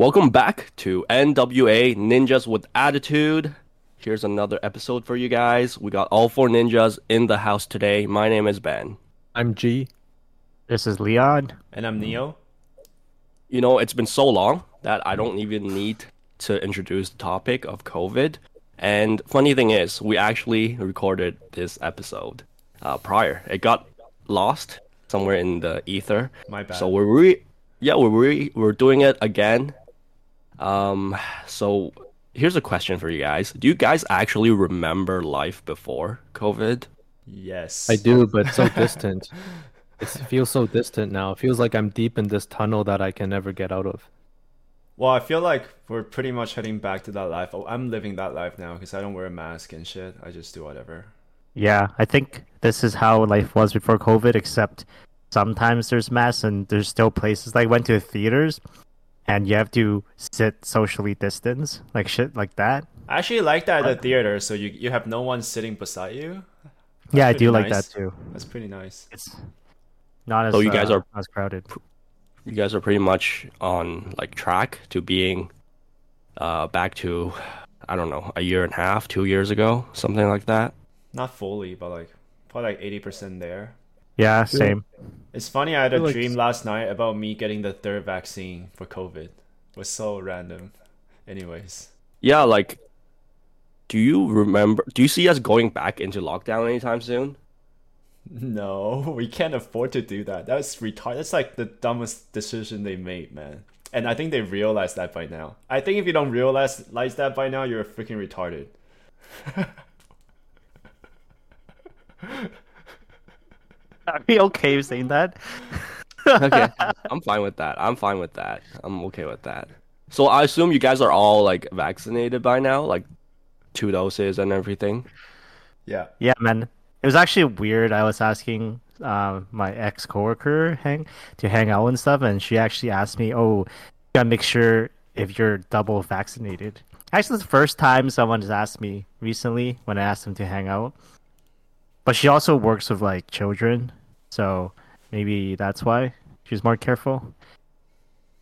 Welcome back to NWA Ninjas with Attitude. Here's another episode for you guys. We got all four ninjas in the house today. My name is Ben. I'm G. This is Leon. And I'm Neo. You know, it's been so long that I don't even need to introduce the topic of COVID. And funny thing is, we actually recorded this episode uh, prior. It got lost somewhere in the ether. My bad. So we're re- yeah, we're re- we're doing it again. Um, so here's a question for you guys: Do you guys actually remember life before COVID? Yes. I do, but so distant. It feels so distant now. It feels like I'm deep in this tunnel that I can never get out of. Well, I feel like we're pretty much heading back to that life. Oh, I'm living that life now because I don't wear a mask and shit. I just do whatever. Yeah, I think this is how life was before COVID, except sometimes there's masks and there's still places like went to theaters and you have to sit socially distance, like shit like that. I actually like that at the theater, so you you have no one sitting beside you. yeah, I pretty do like that too. That's pretty nice. It's not as So you guys uh, are- as crowded. You guys are pretty much on like track to being uh, back to I don't know a year and a half, two years ago, something like that. Not fully, but like probably like eighty percent there. Yeah, same. It's funny. I had a like dream last night about me getting the third vaccine for COVID. It was so random. Anyways, Yeah, like, do you remember? Do you see us going back into lockdown anytime soon? no, we can't afford to do that. That's retarded. That's like the dumbest decision they made, man. And I think they realize that by now. I think if you don't realize realize that by now, you're freaking retarded. Are we okay with saying that? Okay, I'm fine with that. I'm fine with that. I'm okay with that. So I assume you guys are all like vaccinated by now, like two doses and everything. Yeah. Yeah, man. It was actually weird. I was asking uh, my ex coworker hang to hang out and stuff, and she actually asked me, "Oh, you gotta make sure if you're double vaccinated." Actually, it's the first time someone has asked me recently when I asked them to hang out. But she also works with like children, so maybe that's why she's more careful.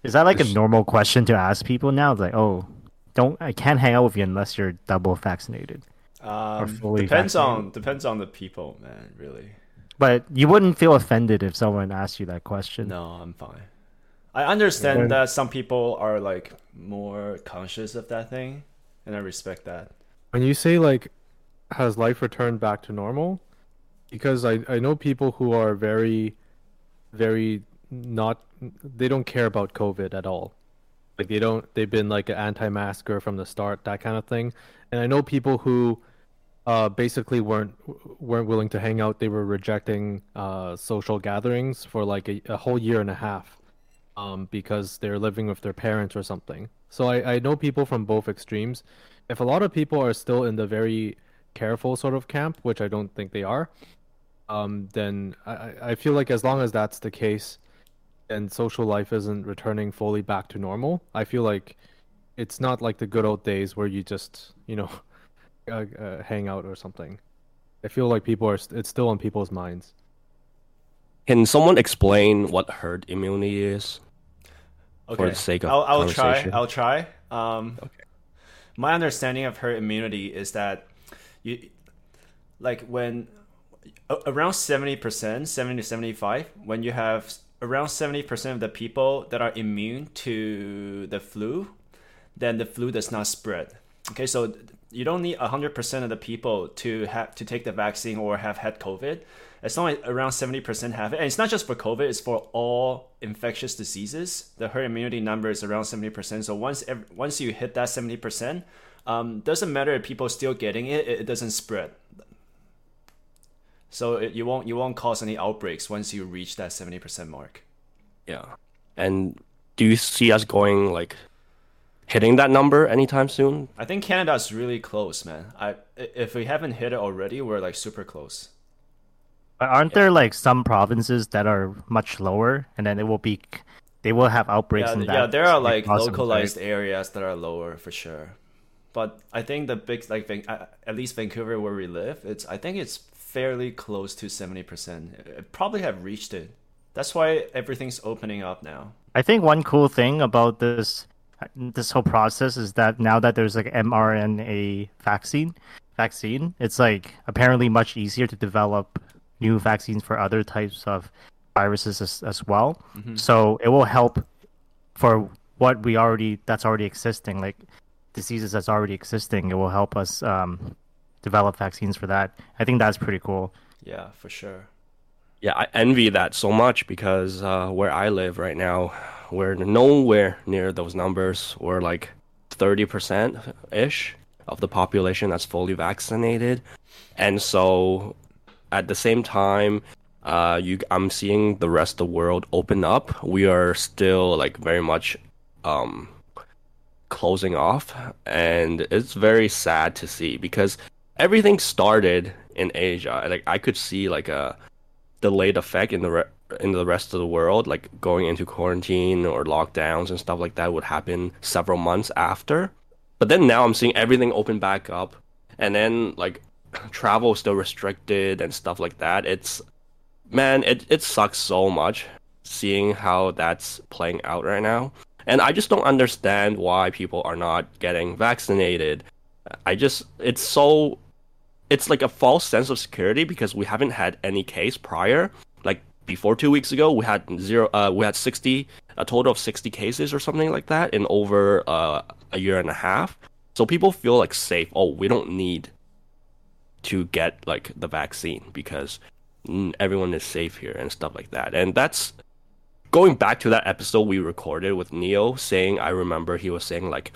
Is that like a normal question to ask people now? Like, oh, don't I can't hang out with you unless you're double vaccinated. Um, fully depends on depends on the people, man. Really. But you wouldn't feel offended if someone asked you that question. No, I'm fine. I understand Yeah. that some people are like more conscious of that thing, and I respect that. When you say like, has life returned back to normal? Because I I know people who are very, very not they don't care about COVID at all. Like they don't they've been like an anti-masker from the start, that kind of thing. And I know people who uh, basically weren't weren't willing to hang out. They were rejecting uh, social gatherings for like a, a whole year and a half, um, because they're living with their parents or something. So I, I know people from both extremes. If a lot of people are still in the very careful sort of camp, which I don't think they are, um, then I, I I feel like as long as that's the case, and social life isn't returning fully back to normal, I feel like it's not like the good old days where you just you know uh, uh, hang out or something. I feel like people are st- it's still on people's minds. Can someone explain what herd immunity is? Okay. For the sake of I'll, I'll try. I'll try. Um, My understanding of herd immunity is that you, like when a- around seventy percent, seventy to seventy-five, when you have around seventy percent of the people that are immune to the flu, then the flu does not spread. Okay, so you don't need hundred percent of the people to have to take the vaccine or have had COVID. As long as around seventy percent have it, and it's not just for COVID; it's for all infectious diseases. The herd immunity number is around seventy percent. So once ev- once you hit that seventy percent, um, doesn't matter if people are still getting it, it doesn't spread. So it, you won't you won't cause any outbreaks once you reach that seventy percent mark. Yeah. And do you see us going like hitting that number anytime soon? I think Canada's really close, man. I i- if we haven't hit it already, we're like super close. But aren't there like some provinces that are much lower, and then it will be, they will have outbreaks Yeah, in that. yeah, there are like localized right? areas that are lower for sure. But I think the big like Van- uh, at least Vancouver where we live, it's I think it's fairly close to seventy percent. It probably have reached it. That's why everything's opening up now. I think one cool thing about this this whole process is that now that there's like mRNA vaccine, vaccine, it's like apparently much easier to develop new vaccines for other types of viruses as, as well. Mm-hmm. So it will help for what we already that's already existing, like diseases that's already existing. It will help us um, develop vaccines for that. I think that's pretty cool. Yeah, for sure. Yeah, I envy that so much because uh, where I live right now, we're nowhere near those numbers. We're like 30% ish of the population that's fully vaccinated. And so at the same time, uh, you, I'm seeing the rest of the world open up. We are still like very much um, closing off, and it's very sad to see because everything started in Asia. Like I could see like a delayed effect in the re- in the rest of the world, like going into quarantine or lockdowns and stuff like that would happen several months after. But then now I'm seeing everything open back up, and then like travel still restricted and stuff like that. It's man, it it sucks so much seeing how that's playing out right now. And I just don't understand why people are not getting vaccinated. I just it's so it's like a false sense of security because we haven't had any case prior. Like before two weeks ago, we had zero. Uh, we had sixty, a total of sixty cases or something like that in over uh, a year and a half. So people feel like safe. Oh, we don't need to get like the vaccine because everyone is safe here and stuff like that. And that's going back to that episode we recorded with Neo saying. I remember he was saying like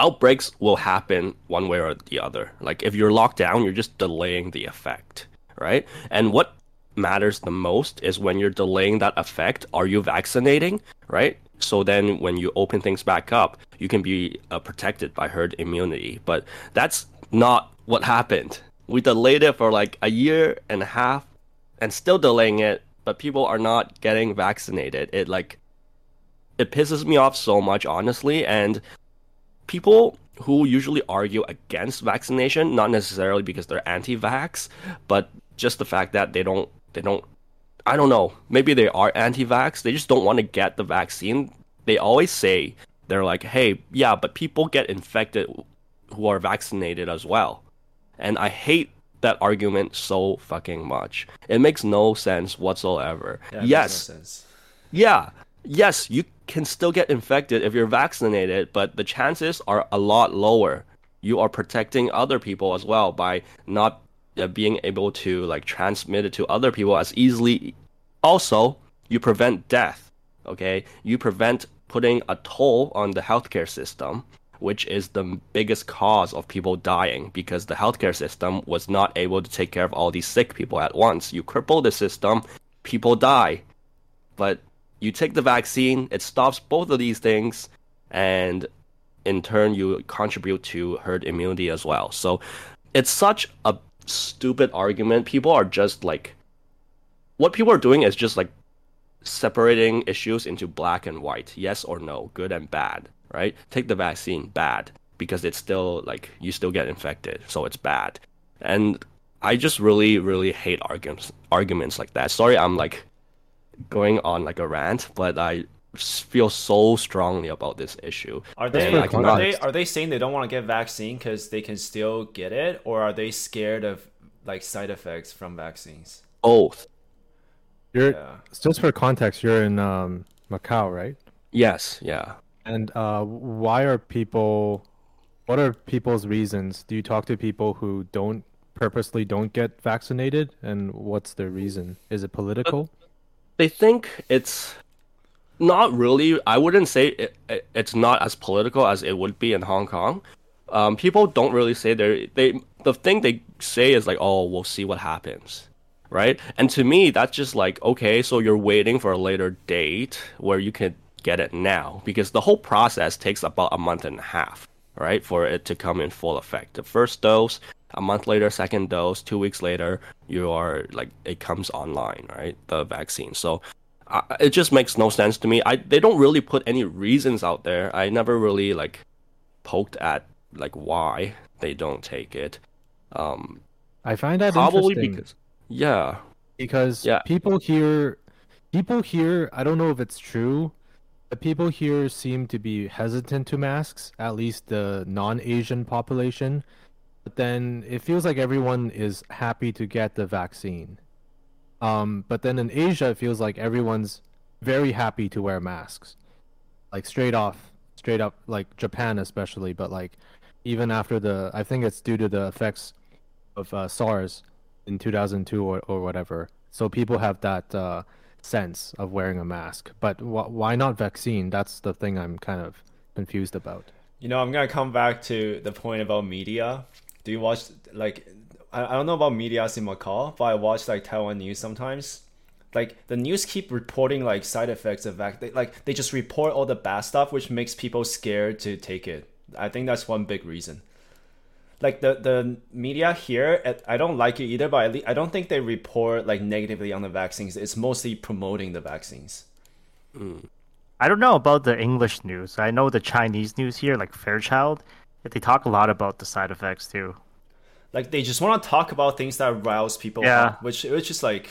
outbreaks will happen one way or the other. Like if you're locked down, you're just delaying the effect, right? And what matters the most is when you're delaying that effect, are you vaccinating, right? So then when you open things back up, you can be uh, protected by herd immunity. But that's not what happened. We delayed it for like a year and a half and still delaying it, but people are not getting vaccinated. It like it pisses me off so much honestly and people who usually argue against vaccination, not necessarily because they're anti-vax, but just the fact that they don't they don't I don't know, maybe they are anti-vax, they just don't want to get the vaccine. They always say they're like, "Hey, yeah, but people get infected who are vaccinated as well." And I hate that argument so fucking much. It makes no sense whatsoever. Yeah, yes. no sense. Yeah. Yes, you can still get infected if you're vaccinated, but the chances are a lot lower. You are protecting other people as well by not uh, being able to like transmit it to other people as easily. Also, you prevent death. Okay, you prevent putting a toll on the healthcare system, which is the biggest cause of people dying because the healthcare system was not able to take care of all these sick people at once. You cripple the system, people die. But you take the vaccine, it stops both of these things, and in turn, you contribute to herd immunity as well. So it's such a stupid argument. People are just like, what people are doing is just like separating issues into black and white, yes or no, good and bad, right? Take the vaccine, bad, because it's still like you still get infected, so it's bad. And I just really, really hate arguments arguments like that. Sorry, I'm like going on like a rant, but I feel so strongly about this issue. Are they are cannot- they are they saying they don't want to get vaccine because they can still get it, or are they scared of like side effects from vaccines? Both. You're Yeah. just for context. You're in um, Macau, right? Yes, yeah. And uh, why are people? What are people's reasons? Do you talk to people who don't purposely don't get vaccinated, and what's their reason? Is it political? They think it's not really. I wouldn't say it, it, it's not as political as it would be in Hong Kong. Um, people don't really say they they the thing they say is like, oh, we'll see what happens, right? And to me, that's just like, okay, so you're waiting for a later date where you can get it now because the whole process takes about a month and a half, right, for it to come in full effect. The first dose, a month later, second dose, two weeks later, you are like it comes online, right? The vaccine. So uh, it just makes no sense to me. I they don't really put any reasons out there. I never really like poked at like why they don't take it. Um, I find that probably because yeah, because Yeah. people here, people here. I don't know if it's true, but people here seem to be hesitant to masks, at least the non-Asian population. But then it feels like everyone is happy to get the vaccine. Um, but then in Asia, it feels like everyone's very happy to wear masks, like straight off, straight up, like Japan especially. But like even after the, I think it's due to the effects of uh, SARS in 2002 or, or whatever. So people have that uh, sense of wearing a mask. But wh- why not vaccine? That's the thing I'm kind of confused about. You know, I'm gonna come back to the point about media. Do you watch like I, I don't know about media in Macau, but I watch like Taiwan news sometimes. Like the news keep reporting like side effects of vac. They, like they just report all the bad stuff, which makes people scared to take it. I think that's one big reason. Like the the media here, I don't like it either. But I don't think they report like negatively on the vaccines. It's mostly promoting the vaccines. Mm. I don't know about the English news. I know the Chinese news here, like Fairchild, they talk a lot about the side effects too. Like they just want to talk about things that rouse people Yeah. up, which which is like,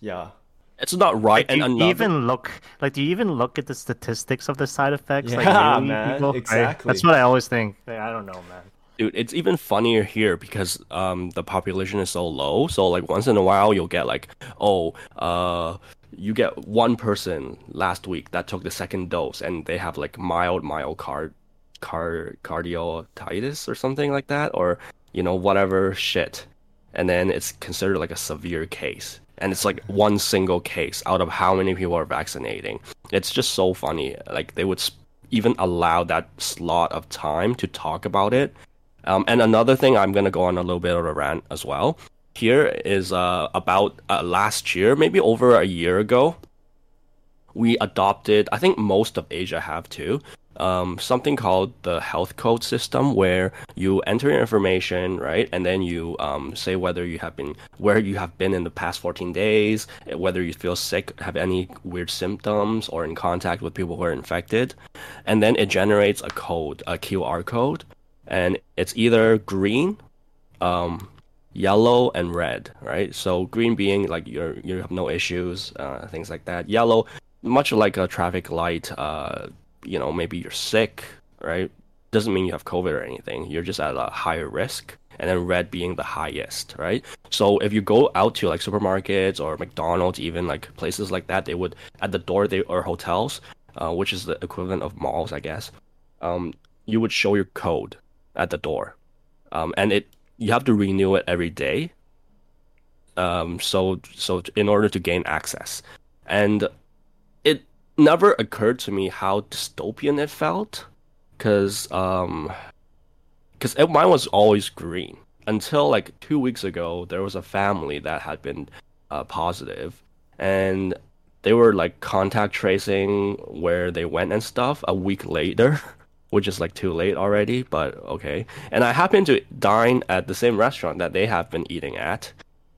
yeah. It's not right. Do and you even look like? Do you even look at the statistics of the side effects? like, Yeah, really, man, people? Right? exactly. That's what I always think. Like, I don't know, man. dude, it's even funnier here because um the population is so low. So like once in a while you'll get like, oh, uh you get one person last week that took the second dose and they have like mild myocarditis car cardiotitis or something like that or you know whatever shit. And then it's considered like a severe case. And it's like one single case out of how many people are vaccinating. It's just so funny. Like they would even allow that slot of time to talk about it um, and another thing, I'm gonna go on a little bit of a rant as well. Here is uh, about uh, last year, maybe over a year ago, we adopted. I think most of Asia have too. Um, something called the health code system, where you enter your information, right, and then you um, say whether you have been where you have been in the past 14 days, whether you feel sick, have any weird symptoms, or in contact with people who are infected, and then it generates a code, a QR code, and it's either green, um, yellow, and red, right? So green being like you're you have no issues, uh, things like that. Yellow, much like a traffic light, uh, you know, maybe you're sick, right? Doesn't mean you have COVID or anything. You're just at a higher risk. And then red being the highest, right? So if you go out to like supermarkets or McDonald's, even like places like that, they would at the door they or hotels, uh, which is the equivalent of malls, I guess. Um, you would show your code at the door, um, and it you have to renew it every day. Um, so so in order to gain access, and never occurred to me how dystopian it felt, because um, because mine was always green until like two weeks ago. There was a family that had been uh, positive, and they were like contact tracing where they went and stuff a week later. which is like too late already, but okay. And I happened to dine at the same restaurant that they have been eating at.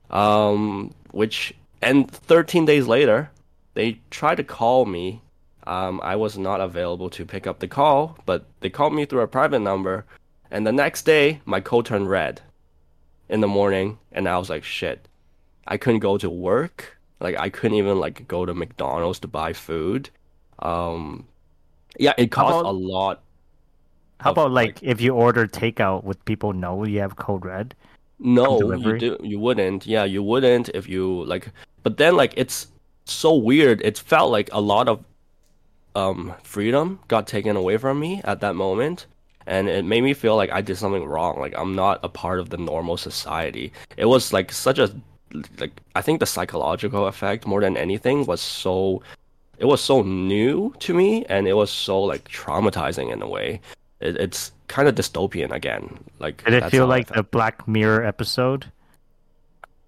Um, which and 13 days later, they tried to call me. Um, I was not available to pick up the call, but they called me through a private number. And the next day, my code turned red in the morning, and I was like, shit. I couldn't go to work. Like I couldn't even like go to McDonald's to buy food. Um, yeah, it How cost about- a lot How about like, if you order takeout, would people know you have code red? No, you do you wouldn't. Yeah, you wouldn't if you like but then like it's so weird. It felt like a lot of um freedom got taken away from me at that moment and it made me feel like I did something wrong. Like I'm not a part of the normal society. It was like such a like I think the psychological effect more than anything was so it was so new to me and it was so like traumatizing in a way. It, it's kind of dystopian again. Like Did it feel like the Black Mirror episode?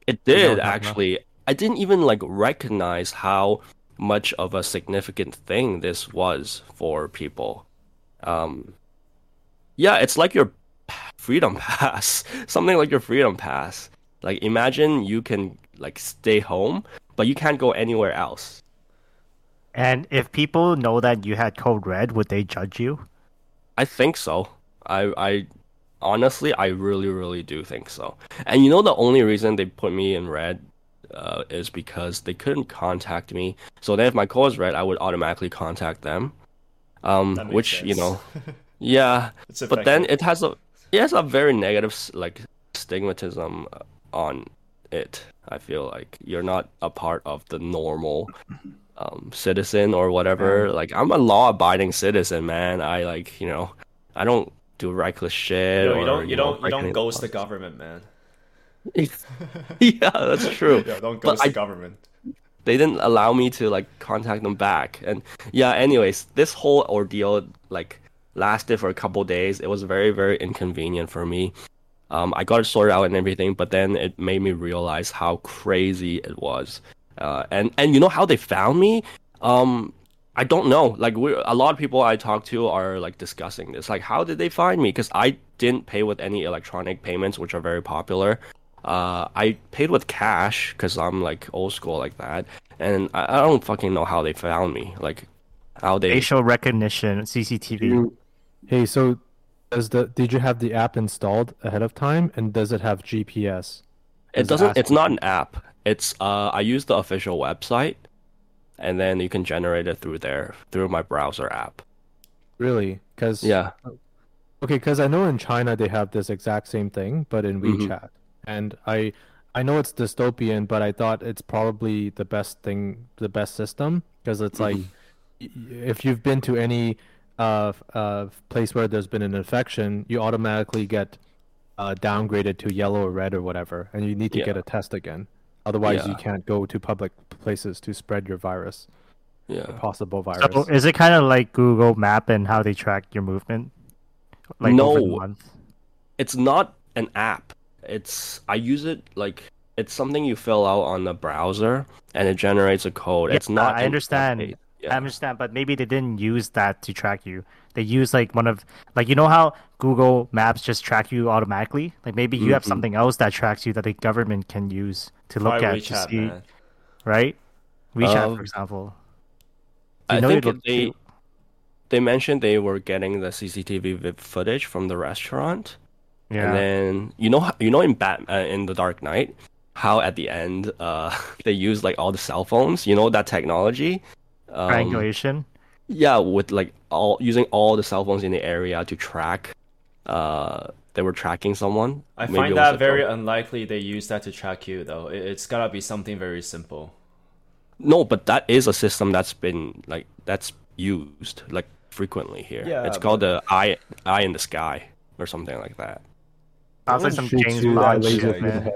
It did what I'm talking about? actually. I didn't even like recognize how much of a significant thing this was for people. Um, yeah, it's like your freedom pass, something like your freedom pass. Like imagine you can like stay home, but you can't go anywhere else. And if people know that you had code red, would they judge you? I think so. I I honestly I really really do think so. And you know the only reason they put me in red uh, is because they couldn't contact me. So then, if my call is red, I would automatically contact them. Um, which you know, yeah. But then it has a it has a very negative like stigmatism on it. I feel like you're not a part of the normal um, citizen or whatever. Like I'm a law-abiding citizen, man. I like you know, I don't do reckless shit. No, or, you don't. You know, don't. You don't ghost the government, man. yeah, that's true. Yeah, don't But I- government. they didn't allow me to like contact them back. And yeah anyways this whole ordeal like lasted for a couple days. It was very very inconvenient for me. Um, i got it sorted out and everything but then it made me realize how crazy it was. Uh, and and you know how they found me? Um i don't know. Like we a lot of people i talk to are like discussing this. Like how did they find me? Because i didn't pay with any electronic payments which are very popular uh, I paid with cash because I'm like old school like that, and I, I don't fucking know how they found me. Like how they. Facial recognition, CCTV. Hey, so does the did you have the app installed ahead of time, and does it have GPS? It Does doesn't. ask It's you- not an app. It's uh, I use the official website, and then you can generate it through there through my browser app. Really? Because Yeah. Okay, because I know in China they have this exact same thing, but in Mhm. WeChat, and I I know it's dystopian, but I thought it's probably the best thing, the best system, because it's like y- y- if you've been to any uh, f- uh place where there's been an infection, you automatically get uh, downgraded to yellow or red or whatever, and you need to get a test again. Otherwise, you can't go to public places to spread your virus, Yeah. possible virus. So is it kind of like Google Map and how they track your movement? Like over the No. month? It's not an app. It's I use it like it's something you fill out on the browser and it generates a code. Yeah, it's not. I understand. update. I understand, but maybe they didn't use that to track you. They use like one of like you know how Google Maps just track you automatically. Like maybe you have Mhm. something else that tracks you that the government can use to look Try at WeChat, to see, man. right? WeChat, Um, for example. I know think it'll- they they mentioned they were getting the CCTV footage from the restaurant. Yeah. And then you know you know in Bat uh, in the Dark Knight how at the end uh they use like all the cell phones. You know that technology. Um, Triangulation. yeah, with like all using all the cell phones in the area to track. Uh, they were tracking someone. I Maybe find that very drone. unlikely they use that to track you, though. It, it's gotta be something very simple. No, but that is a system that's been like that's used like frequently here. Yeah, it's but- called the eye eye in the sky or something like that. Sounds like Someone some James Bond laser shit, man.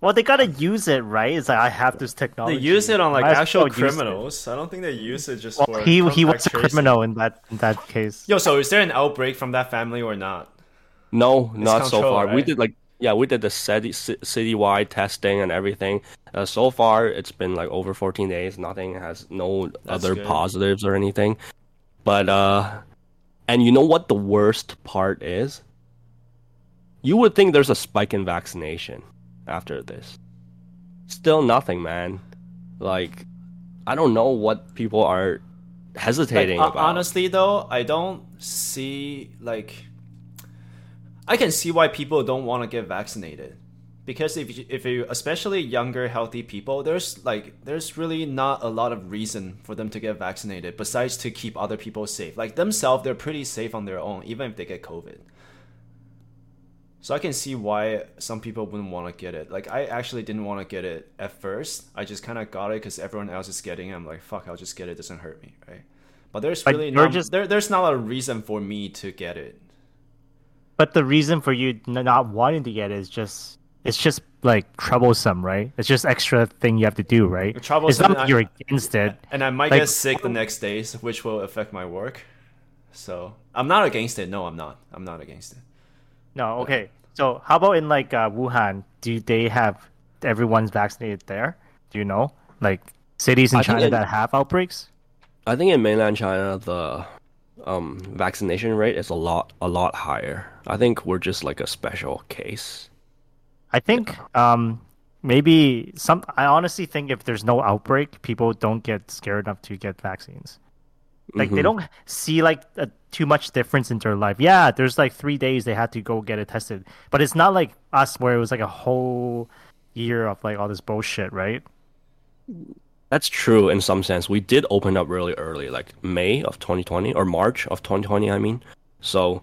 Well, they gotta use it, right? It's like I have this technology. They use it on like Might actual well use it. criminals. I don't think they use it just Well, for. he he was a tracing. criminal in that in that case. Yo, so is there an outbreak from that family or not? No, not so control, far. We did like yeah, we did the city ci- citywide testing and everything. Uh, so far, it's been like over 14 days. Nothing has no That's other good. positives or anything. But uh, and you know what the worst part is? You would think there's a spike in vaccination after this. Still nothing, man. Like, I don't know what people are hesitating uh, about. honestly, though, I don't see like. I can see why people don't want to get vaccinated, because if you, if you especially younger healthy people, there's like there's really not a lot of reason for them to get vaccinated besides to keep other people safe. Like themselves, they're pretty safe on their own, even if they get COVID. So I can see why some people wouldn't want to get it. Like I actually didn't want to get it at first. I just kind of got it because everyone else is getting it. I'm like, fuck, I'll just get it. it doesn't hurt me, right? But there's But really not, just- there, there's not a reason for me to get it. But the reason for you not wanting to get it is just it's just like troublesome, right? It's just extra thing you have to do, right? The It's not like you're against it. And I might Like- get sick the next days, which will affect my work. So I'm not against it. No, I'm not. I'm not against it. No, okay. So how about in like uh, Wuhan? Do they have everyone's vaccinated there? Do you know like cities in I China it- that have outbreaks? I think in mainland China the um, vaccination rate is a lot a lot higher. I think we're just like a special case. I think um maybe some. I honestly think if there's no outbreak, people don't get scared enough to get vaccines. Like they Mhm. don't see like a, too much difference in their life. Yeah, there's like three days they had to go get it tested, but it's not like us where it was like a whole year of like all this bullshit, right? That's true in some sense. We did open up really early, like May of 2020 or March of 2020, I mean. So,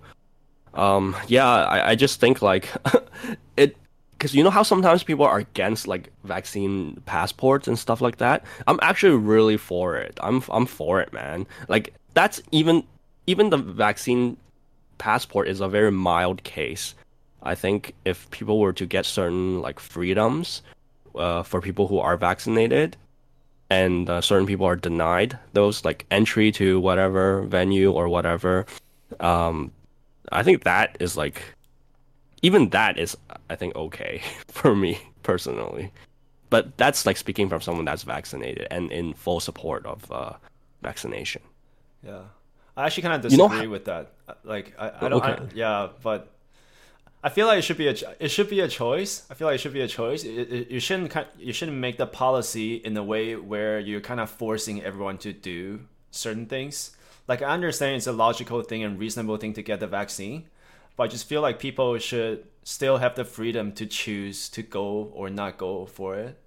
um, yeah, I, I just think like it, because you know how sometimes people are against like vaccine passports and stuff like that. I'm actually really for it. I'm I'm for it, man. Like that's even even the vaccine passport is a very mild case. I think if people were to get certain like freedoms uh, for people who are vaccinated, and uh, certain people are denied those like entry to whatever venue or whatever um i think that is like even that is i think okay for me personally but that's like speaking from someone that's vaccinated and in full support of uh vaccination Yeah, I actually kind of You know disagree with that. Like, I, I don't. I, yeah, but I feel like it should be a it should be a choice. I feel like it should be a choice. It, it, you shouldn't you shouldn't make the policy in a way where you're kind of forcing everyone to do certain things. Like, I understand it's a logical thing and reasonable thing to get the vaccine, but I just feel like people should still have the freedom to choose to go or not go for it.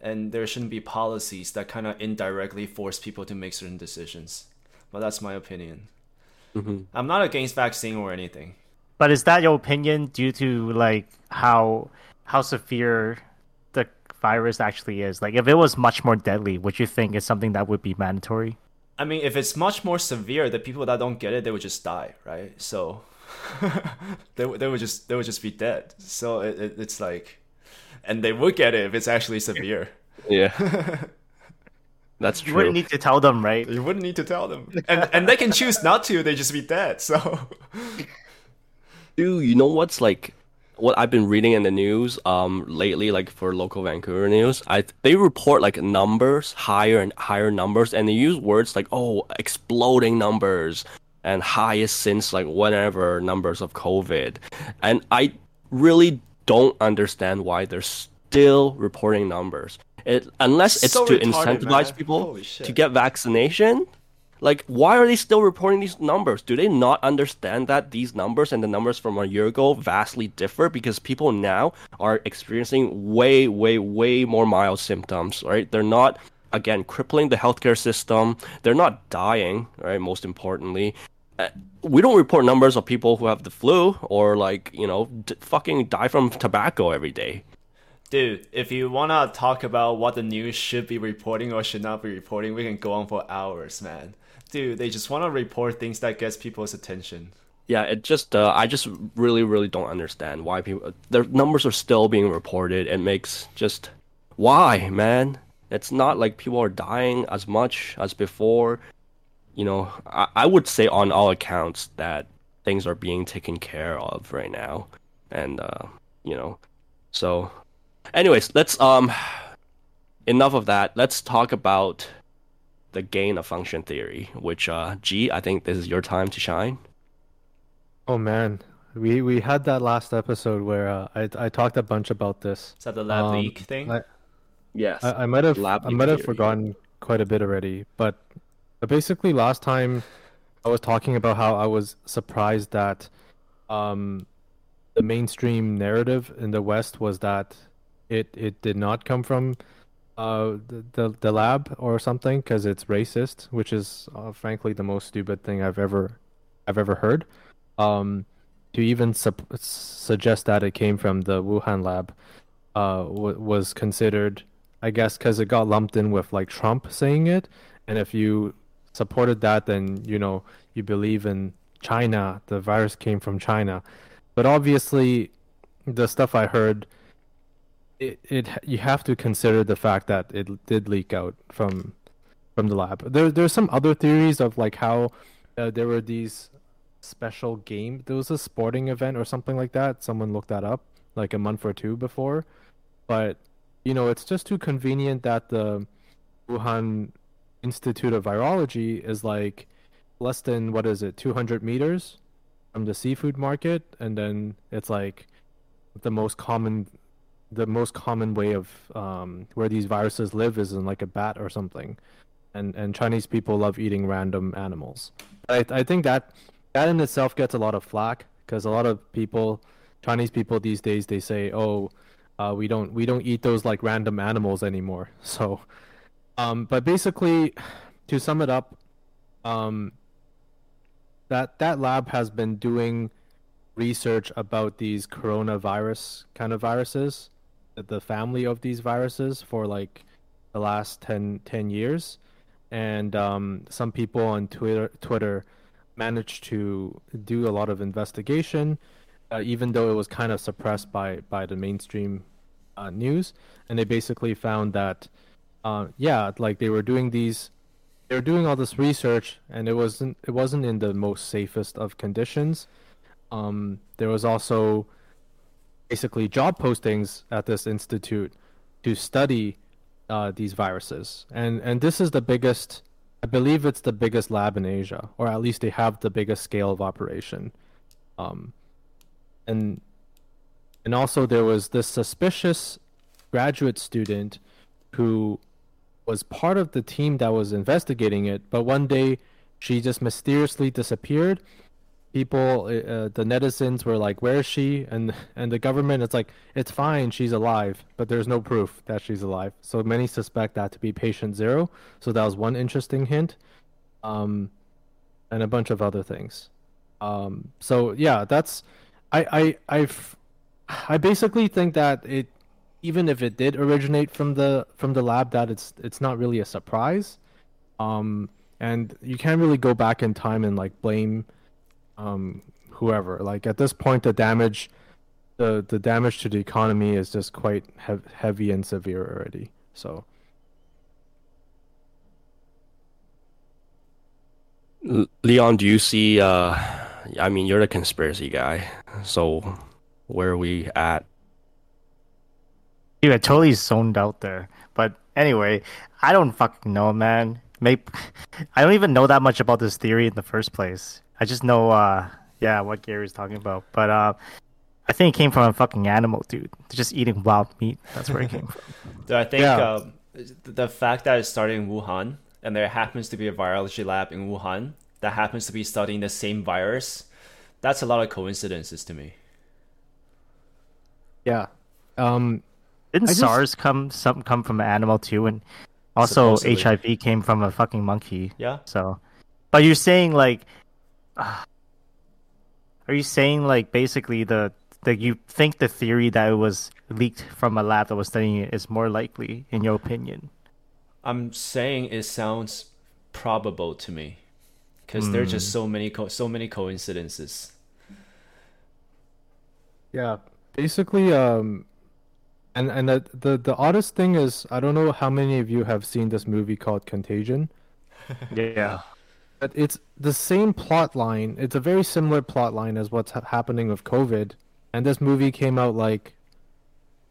And there shouldn't be policies that kind of indirectly force people to make certain decisions. But that's my opinion. Mhm. I'm not against vaccine or anything. But is that your opinion due to like how how severe the virus actually is? Like, if it was much more deadly, would you think it's something that would be mandatory? I mean, if it's much more severe, the people that don't get it, they would just die, right? So they would- they would just they would just be dead. So it, it, it's like, and they would get it if it's actually severe. yeah that's true. You wouldn't need to tell them, right? You wouldn't need to tell them, and and they can choose not to. They just be dead. So Dude, you know what's like what I've been reading in the news um lately, like for local Vancouver news, I they report like numbers, higher and higher numbers, and they use words like oh exploding numbers and highest since like whatever numbers of COVID. And I really don't understand why they're still reporting numbers. It unless it's So to retarded, incentivize man. people to get vaccination. Like, why are they still reporting these numbers? Do they not understand that these numbers and the numbers from a year ago vastly differ because people now are experiencing way, way, way more mild symptoms, right? They're not, again, crippling the healthcare system. They're not dying, right? Most importantly. Uh, We don't report numbers of people who have the flu or, like, you know, d- fucking die from tobacco every day. Dude, if you wanna talk about what the news should be reporting or should not be reporting, we can go on for hours, man. Dude, they just wanna report things that gets people's attention. Yeah, it just uh, I just really really don't understand why people their numbers are still being reported. It makes just why, man? It's not like people are dying as much as before. You know, I, I would say on all accounts that things are being taken care of right now, and uh, you know, so. Anyways, let's um, enough of that. Let's talk about the gain of function theory, which uh, G, I think this is your time to shine. Oh man, we we had that last episode where uh, I I talked a bunch about this. Is that the lab Um, leak thing? I, Yes. I, I might have Lab I might have forgotten quite a bit already, but, but basically last time I was talking about how I was surprised that um the mainstream narrative in the West was that it it did not come from uh the the, the lab or something because it's racist, which is uh, frankly the most stupid thing I've ever I've ever heard. Um, to even sup- suggest that it came from the Wuhan lab uh, w- was considered, I guess, because it got lumped in with like Trump saying it, and if you supported that, then you know you believe in China. The virus came from China, but obviously, the stuff I heard, it, it you have to consider the fact that it did leak out from from the lab. There there's some other theories of like how uh, there were these special game. There was a sporting event or something like that. Someone looked that up like a month or two before, but you know it's just too convenient that the Wuhan Institute of Virology is like less than what is it 200 meters from the seafood market and then it's like the most common the most common way of um, where these viruses live is in like a bat or something. And and Chinese people love eating random animals. I, I think that that in itself gets a lot of flack because a lot of people Chinese people these days they say oh Uh, we don't we don't eat those like random animals anymore. So, um, but basically, to sum it up, um, that that lab has been doing research about these coronavirus kind of viruses, the family of these viruses for like the last 10, 10 years, and um, some people on Twitter Twitter managed to do a lot of investigation, uh, even though it was kind of suppressed by by the mainstream uh, news, and they basically found that, uh, yeah, like they were doing these, they were doing all this research, and it wasn't it wasn't in the most safest of conditions. Um, there was also basically job postings at this institute to study uh, these viruses, and and this is the biggest. I believe it's the biggest lab in Asia, or at least they have the biggest scale of operation. Um, and and also there was this suspicious graduate student who was part of the team that was investigating it, but one day she just mysteriously disappeared. People, uh, the netizens were like, "Where is she?" and and the government is like, "It's fine, she's alive," but there's no proof that she's alive. So many suspect that to be patient zero. So that was one interesting hint, um, and a bunch of other things. Um, so yeah, that's I I I've I basically think that it, even if it did originate from the from the lab, that it's it's not really a surprise, um, and you can't really go back in time and like blame, um, whoever. Like at this point, the damage, the the damage to the economy is just quite hev- heavy and severe already. So. Leon, do you see? Uh, I mean, you're the conspiracy guy, so where are we at? Dude, I totally zoned out there. But anyway, I don't fucking know, man. Maybe I don't even know that much about this theory in the first place. I just know, uh, yeah, what Gary's talking about. But uh, I think it came from a fucking animal, dude. They're just eating wild meat. That's where it came from. Dude, I think Yeah. um, the fact that it started in Wuhan and there happens to be a virology lab in Wuhan that happens to be studying the same virus, that's a lot of coincidences to me. Yeah. Um, Didn't I just- SARS come some come from an animal too, and also Supposedly. HIV came from a fucking monkey. Yeah. So, but you're saying like, uh, are you saying like basically the that you think the theory that it was leaked from a lab that was studying it is more likely in your opinion? I'm saying it sounds probable to me because there's just so many co- so many coincidences. Yeah, basically, um, and and the, the the oddest thing is, I don't know how many of you have seen this movie called Contagion, Yeah. but it's the same plot line. It's a very similar plot line as what's ha- happening with COVID, and this movie came out like,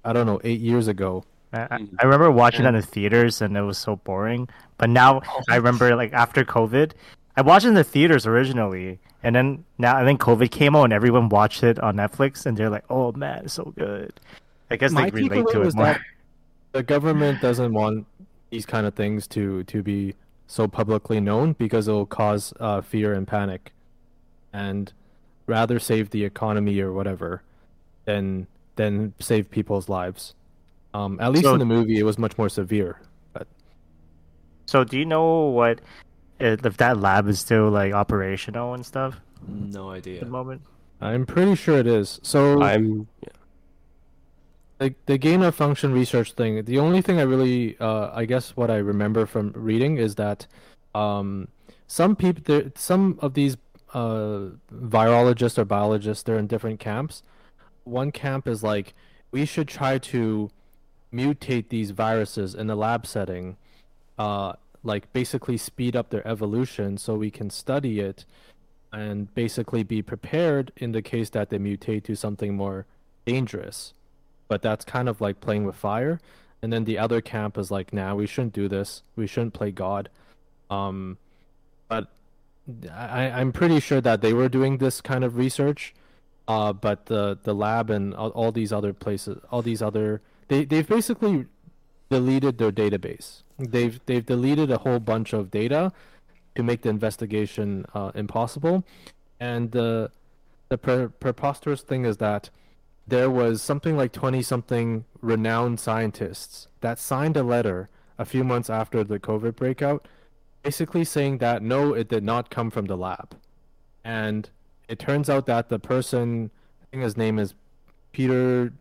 I don't know, eight years ago. I, I- I remember watching that in the theaters and it was so boring. But now I remember like after COVID, I watched it in the theaters originally, and then now and then COVID came out and everyone watched it on Netflix and they're like, "Oh man, it's so good." I guess My they relate to it more. the government doesn't want these kind of things to to be so publicly known because it will cause uh, fear and panic, and rather save the economy or whatever, than than save people's lives. Um, at least So- in the movie, it was much more severe. But So do you know what if if that lab is still like operational and stuff No idea. at idea. the moment? I'm pretty sure it is. So I'm the the gain of function research thing. The only thing I really, uh, I guess, what I remember from reading is that um, some people, there, some of these uh, virologists or biologists, they're in different camps. One camp is like, we should try to mutate these viruses in the lab setting, uh, like basically speed up their evolution so we can study it and basically be prepared in the case that they mutate to something more dangerous but that's kind of like playing with fire. And then the other camp is like, nah, we shouldn't do this. We shouldn't play God. Um, but I, I'm pretty sure that they were doing this kind of research. Uh, but the the lab and all, all these other places, all these other, they they've basically deleted their database. They've they've deleted a whole bunch of data to make the investigation uh, impossible. And the the pre- preposterous thing is that there was something like 20 something renowned scientists that signed a letter a few months after the COVID breakout, basically saying that no, it did not come from the lab. And it turns out that the person, I think his name is Peter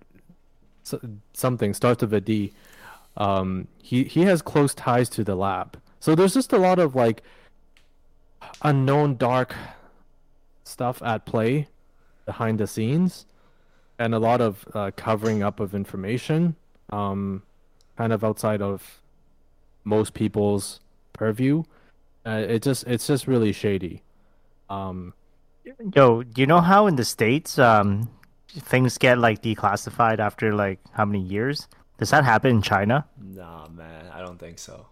something, starts with a D. Um, he, he has close ties to the lab. So there's just a lot of like unknown dark stuff at play behind the scenes and a lot of uh, covering up of information um, kind of outside of most people's purview uh, it just it's just really shady um, Yo, do you know how in the states um things get like declassified after like how many years? Does that happen in China? Nah, man, I don't think so.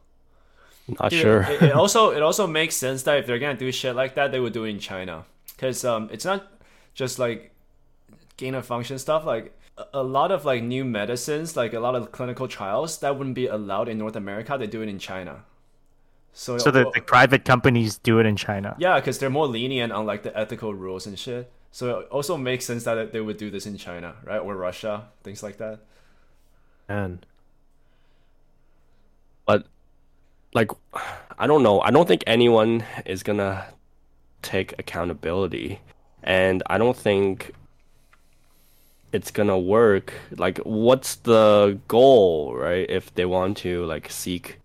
Not Dude, sure. It, it also it also makes sense that if they're gonna do shit like that, they would do it in China, because um, it's not just like gain of function stuff. Like a, a lot of like new medicines, like a lot of clinical trials, that wouldn't be allowed in North America. They do it in China. So, So the, the private companies do it in China. yeah, because they're more lenient on like the ethical rules and shit. So it also makes sense that they would do this in China, right, or Russia, things like that. And but like i don't know. I don't think anyone is gonna take accountability. And i don't think it's gonna work. Like what's the goal right? If they want to like seek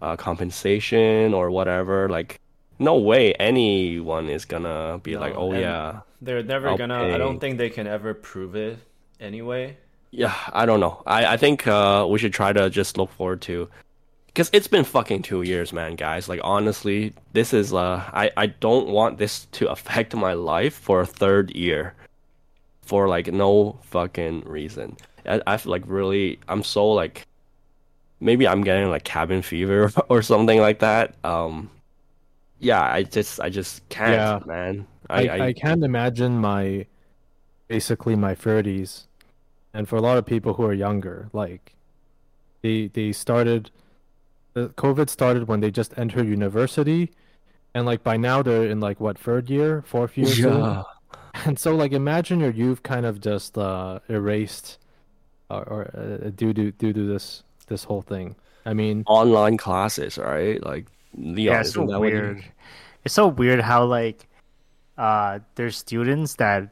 uh, compensation or whatever like no way anyone is gonna be like oh yeah They're never I'll gonna. I don't think they can ever prove it anyway. Yeah, I don't know. I, I think uh, we should try to just look forward to, because it's been fucking two years, man, guys. Like honestly, this is uh, I I don't want this to affect my life for a third year, for like no fucking reason. I I feel like really, I'm so like, maybe I'm getting like cabin fever or something like that. Um, yeah, I just I just can't, Yeah. man. I, I, can't imagine my basically my 30s and for a lot of people who are younger like they they started the covid started when they just entered university and like by now they're in like what third year fourth year. Yeah. and so like imagine your youth kind of just uh erased or, or uh, due to due to this this whole thing i mean Online classes, right? Like Leon, Yeah, it's so that what you- weird. It's so weird how like uh there's students that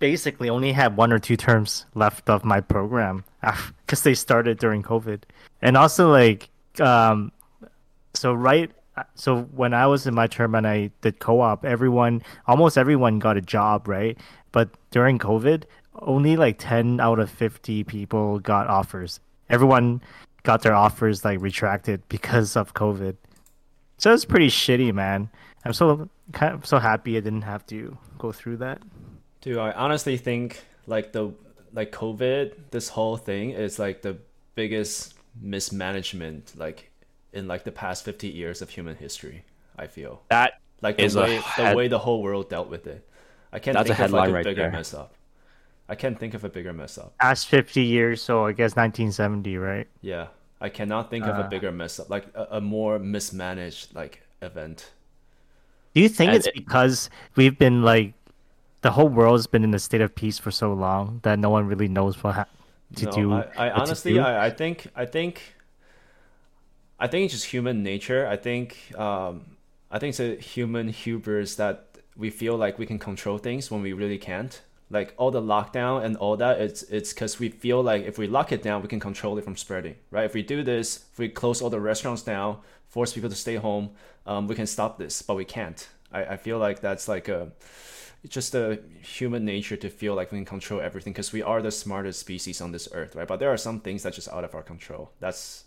basically only have one or two terms left of my program because they started during COVID, and also like um so right so when I was in my term and I did co-op, everyone almost everyone got a job, right? But during COVID, only like 10 out of 50 people got offers. Everyone got their offers like retracted because of COVID. So it's pretty shitty, man. I'm so kind of so happy I didn't have to go through that. Dude, I honestly think like the like COVID, this whole thing is like the biggest mismanagement like in like the past 50 years of human history. I feel That like the is a way the way the whole world dealt with it. I can't That's a think of like a right bigger there. mess up. I can't think of a bigger mess up. Past 50 years, so I guess 1970, right? Yeah, I cannot think of a Uh. bigger mess up, like a, a more mismanaged like event. Do you think And it's it- because we've been like the whole world's been in a state of peace for so long that no one really knows what ha- to no, do? I, I honestly, do? I, I think, I think, I think it's just human nature. I think, um, I think it's a human hubris that we feel like we can control things when we really can't. Like all the lockdown and all that, it's it's because we feel like if we lock it down, we can control it from spreading, right? If we do this, if we close all the restaurants down, force people to stay home, um, we can stop this, but we can't. I, I feel like that's like a it's just a human nature to feel like we can control everything because we are the smartest species on this earth, right? But there are some things that's just out of our control. That's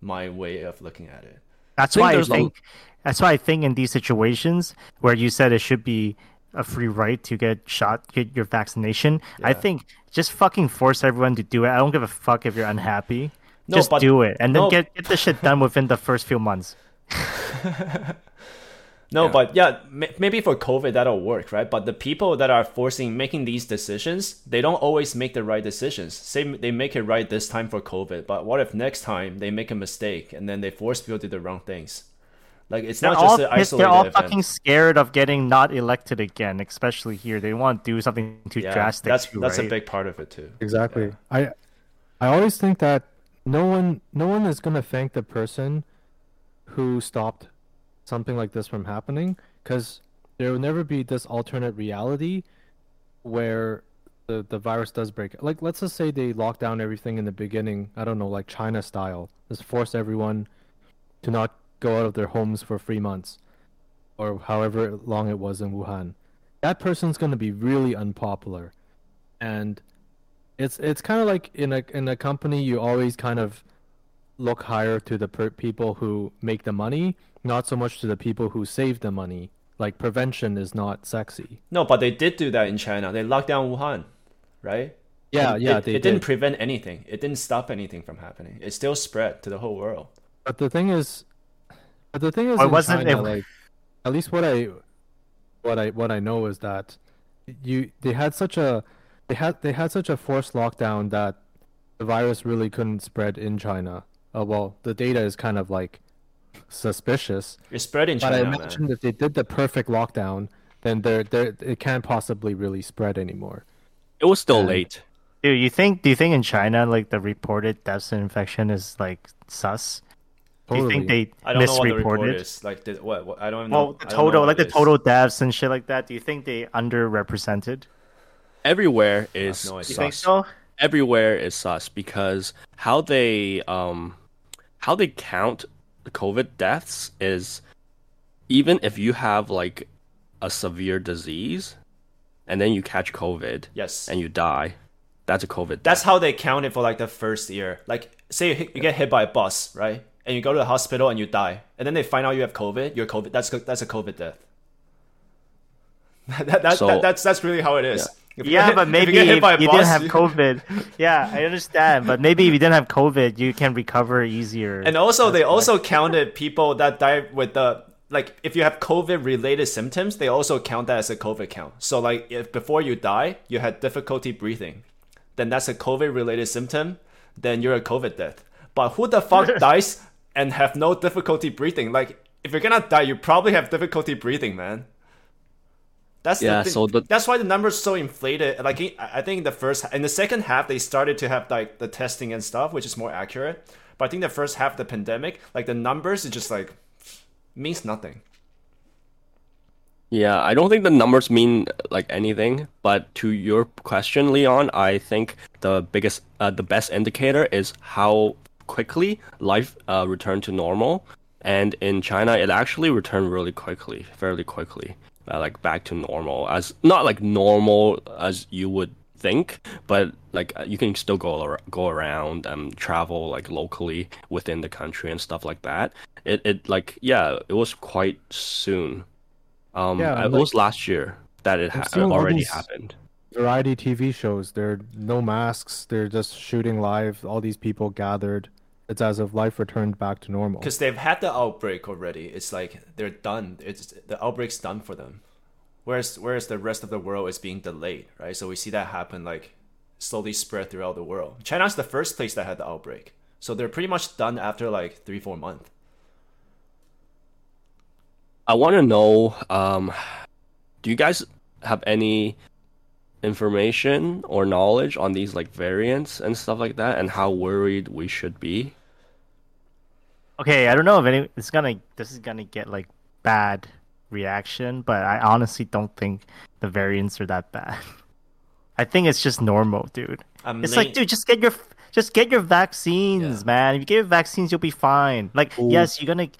my way of looking at it. That's think why I there's a- think. That's why I think in these situations where you said it should be a free right to get shot, get your vaccination. I think just fucking force everyone to do it. I don't give a fuck if you're unhappy. No, just but- do it, and then no. get get the shit done within the first few months. No, Yeah. but yeah, m- maybe for COVID that'll work, right? But the people that are forcing making these decisions, they don't always make the right decisions. Say they make it right this time for COVID, but what if next time they make a mistake and then they force people to do the wrong things? Like it's They're not all just an pissed- isolated they're all event. fucking scared of getting not elected again, especially here. They want to do something too yeah, drastic. that's too, that's right? a big part of it too. Exactly. Yeah. I I always think that no one no one is gonna thank the person who stopped something like this from happening because there will never be this alternate reality where the the virus does break. Like let's just say they lock down everything in the beginning. I don't know, like China style. Just force everyone to not go out of their homes for three months, or however long it was in Wuhan. That person's gonna be really unpopular, and it's it's kind of like in a in a company you always kind of look higher to the per- people who make the money, not so much to the people who save the money. Like prevention is not sexy. No, but they did do that in China. They locked down Wuhan, right? Yeah, It- yeah, it, they it didn't prevent anything. It didn't stop anything from happening. It still spread to the whole world. But the thing is, but the thing is, Or in wasn't China, it- like at least what I, what I what I know is that you they had such a they had they had such a forced lockdown that the virus really couldn't spread in China. Uh, well, the data is kind of like suspicious. It spread in But I China, imagine man. if they did the perfect lockdown, then there there it can't possibly really spread anymore. It was still And- late. Dude, you think? Do you think in China, like the reported deaths and infection is like sus? Do you think they I don't know what the report misreported? is. Like, did, what, what? I don't even Well, know. the I know total, like the it is. total deaths and shit like that. Do you think they underrepresented? Everywhere is no idea. You think sus. so? Everywhere is sus because how they um how they count COVID deaths is even if you have like a severe disease and then you catch COVID Yes. and you die, that's a COVID. That's death. how they count it for like the first year. Like, say you, hit, you get hit by a bus, right? And you go to the hospital and you die, and then they find out you have COVID. You're COVID. That's that's a COVID death. that, that, So- that, that's that's really how it is. If Yeah, get- but if you maybe if you bus, didn't have COVID. yeah, I understand. But maybe if you didn't have COVID, you can recover easier. And also, they also counted people that died with the like. If you have COVID related symptoms, they also count that as a COVID count. So, like, if before you die, you had difficulty breathing, then that's a COVID related symptom. Then you're a COVID death. But who the fuck dies and have no difficulty breathing? Like, if you're gonna die, you probably have difficulty breathing, man. That's Yeah, the so the- that's why the numbers so inflated. Like I I think the first in the second half they started to have like the testing and stuff, which is more accurate. But I think the first half of the pandemic, like the numbers, is just like means nothing. Yeah, I don't think the numbers mean like anything, but to your question, Leon, I think the biggest, uh, the best indicator is how quickly life uh, returned to normal. And in China, it actually returned really quickly, fairly quickly, uh, like back to normal. As not like normal as you would think, but like uh, you can still go ar- go around and travel like locally within the country and stuff like that. It it like yeah, it was quite soon. Um, Yeah, it like- was last year that it ha- already happened. Variety TV shows. There are no masks. They're just shooting live. All these people gathered. It's as if life returned back to normal. Because they've had the outbreak already. It's like they're done. It's the outbreak's done for them. Whereas whereas the rest of the world is being delayed, right? So we see that happen like slowly spread throughout the world. China's the first place that had the outbreak. So they're pretty much done after like three, four months. I want to know, um, do you guys have any information or knowledge on these like variants and stuff like that, and how worried we should be? Okay, I don't know if any. It's gonna. This is gonna get like bad reaction, but I honestly don't think the variants are that bad. I think it's just normal, dude. It's like, dude, just get your just get your vaccines, Yeah. man. If you get your vaccines, you'll be fine. Like, yes, you're gonna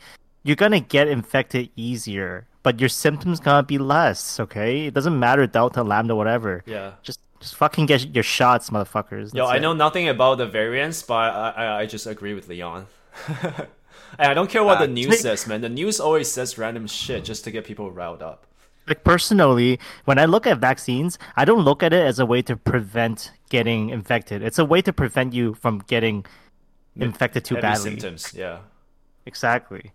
you're gonna get infected easier, but your symptoms gonna be less. Okay, it doesn't matter delta, lambda, whatever. yeah. Just just fucking get your shots, motherfuckers. Yo, That's I it. know nothing about the variants, but I, I, I just agree with Leon. and I don't care what the Uh, news says, man. The news always says random shit just to get people riled up. Like personally, when I look at vaccines, I don't look at it as a way to prevent getting infected. It's a way to prevent you from getting infected too Heavy badly. symptoms, yeah. Exactly.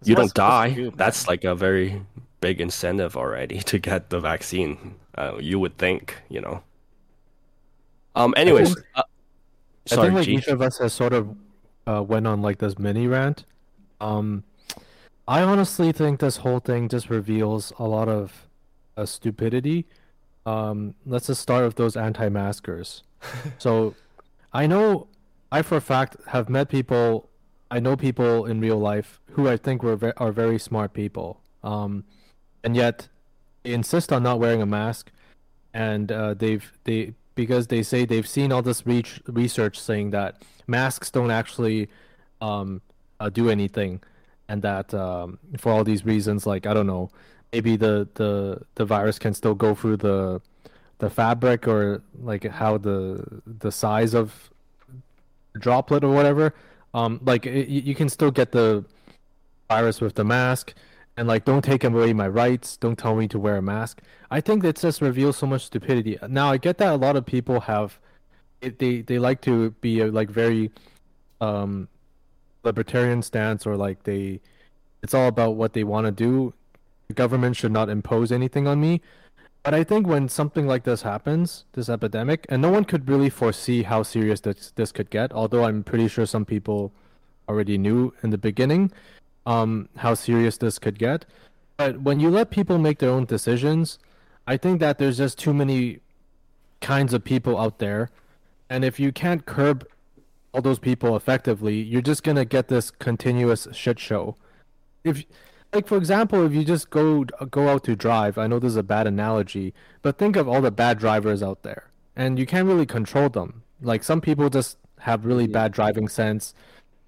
That's you don't it's supposed to die. do. That's like a very big incentive already to get the vaccine. Uh, you would think, you know. Um. Anyways, think- uh, I think like G. each of us has sort of uh, went on like this mini rant. Um, I honestly think this whole thing just reveals a lot of uh, stupidity. Um, let's just start with those anti-maskers. so, I know I for a fact have met people. I know people in real life who I think were ve- are very smart people. Um, and yet they insist on not wearing a mask, and uh, they've they because they say they've seen all this re- research saying that masks don't actually um, uh, do anything, and that um, for all these reasons, like I don't know, maybe the the the virus can still go through the the fabric or like how the the size of droplet or whatever. Um, like it, you can still get the virus with the mask and like don't take away my rights don't tell me to wear a mask. I think that just reveals so much stupidity. Now i get that a lot of people have they they like to be a, like very um libertarian stance or like they it's all about what they want to do. The government should not impose anything on me. But i think when something like this happens this epidemic and no one could really foresee how serious this this could get although i'm pretty sure some people already knew in the beginning um, how serious this could get. But when you let people make their own decisions, I think that there's just too many kinds of people out there. And if you can't curb all those people effectively, you're just going to get this continuous shit show. If like for example, if you just go go out to drive, I know this is a bad analogy, but think of all the bad drivers out there. And you can't really control them. Like some people just have really yeah. bad driving sense.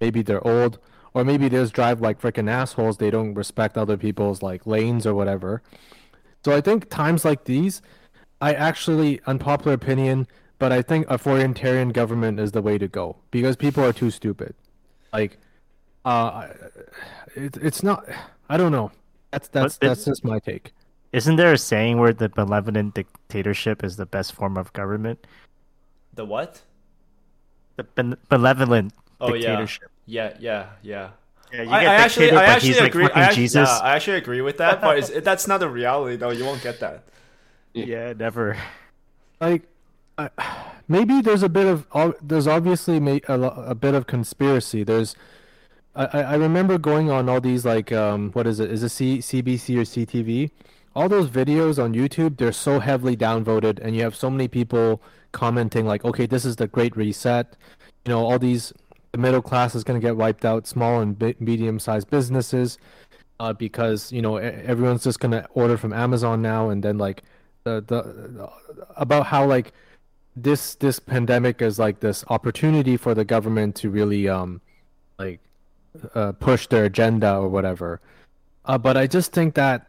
Maybe they're old or maybe they just drive like freaking assholes. They don't respect other people's like lanes or whatever. So I think times like these, I actually unpopular opinion, but I think authoritarian government is the way to go because people are too stupid. Like, uh, it, it's not. I don't know. That's that's that's just my take. Isn't there a saying where the benevolent dictatorship is the best form of government? The what? The ben- benevolent oh, dictatorship. Yeah, yeah, yeah. Yeah, I, I actually, I actually agree. Like I, actually, yeah, I actually agree with that, but that's not the reality, though. You won't get that. Yeah, never. Like, uh, maybe there's a bit of there's obviously a, a bit of conspiracy. There's, I, I remember going on all these like um what is it? Is it C, CBC or CTV? All those videos on YouTube, they're so heavily downvoted, and you have so many people commenting like, okay, this is the Great Reset. You know, all these the middle class is going to get wiped out, small and medium sized businesses, uh, because you know everyone's just going to order from Amazon now, and then like the the about how like this this pandemic is like this opportunity for the government to really um like uh, push their agenda or whatever. Uh, but I just think that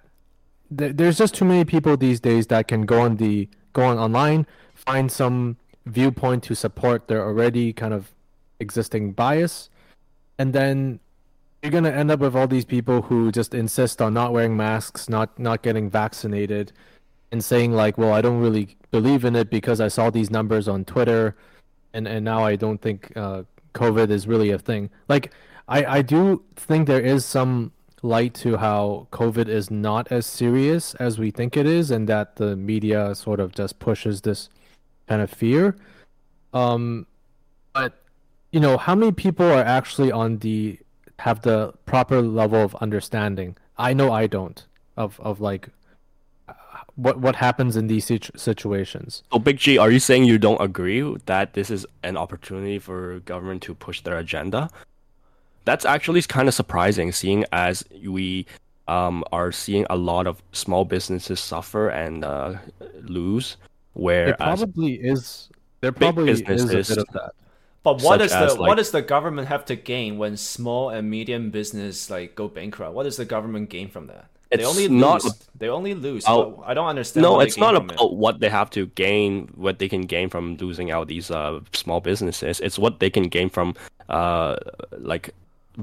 th- there's just too many people these days that can go on the go on online, find some viewpoint to support their already kind of existing bias, and then you're gonna end up with all these people who just insist on not wearing masks, not not getting vaccinated, and saying like, "Well, I don't really believe in it because I saw these numbers on Twitter, and and now I don't think uh, COVID is really a thing." Like, I I do think there is some light to how COVID is not as serious as we think it is, and that the media sort of just pushes this kind of fear. Um, you know, how many people are actually on the have the proper level of understanding? I know I don't of of like what what happens in these situ- situations. So, Big G, are you saying you don't agree that this is an opportunity for government to push their agenda? That's actually kind of surprising, seeing as we um, are seeing a lot of small businesses suffer and uh, lose. Where it probably is. There probably is a bit of that. But what does the like, what does the government have to gain when small and medium business like go bankrupt? What does the government gain from that? They only not, lose. They only lose. I don't understand. No, it's not about it. what they have to gain, what they can gain from losing out these uh, small businesses. It's what they can gain from uh, like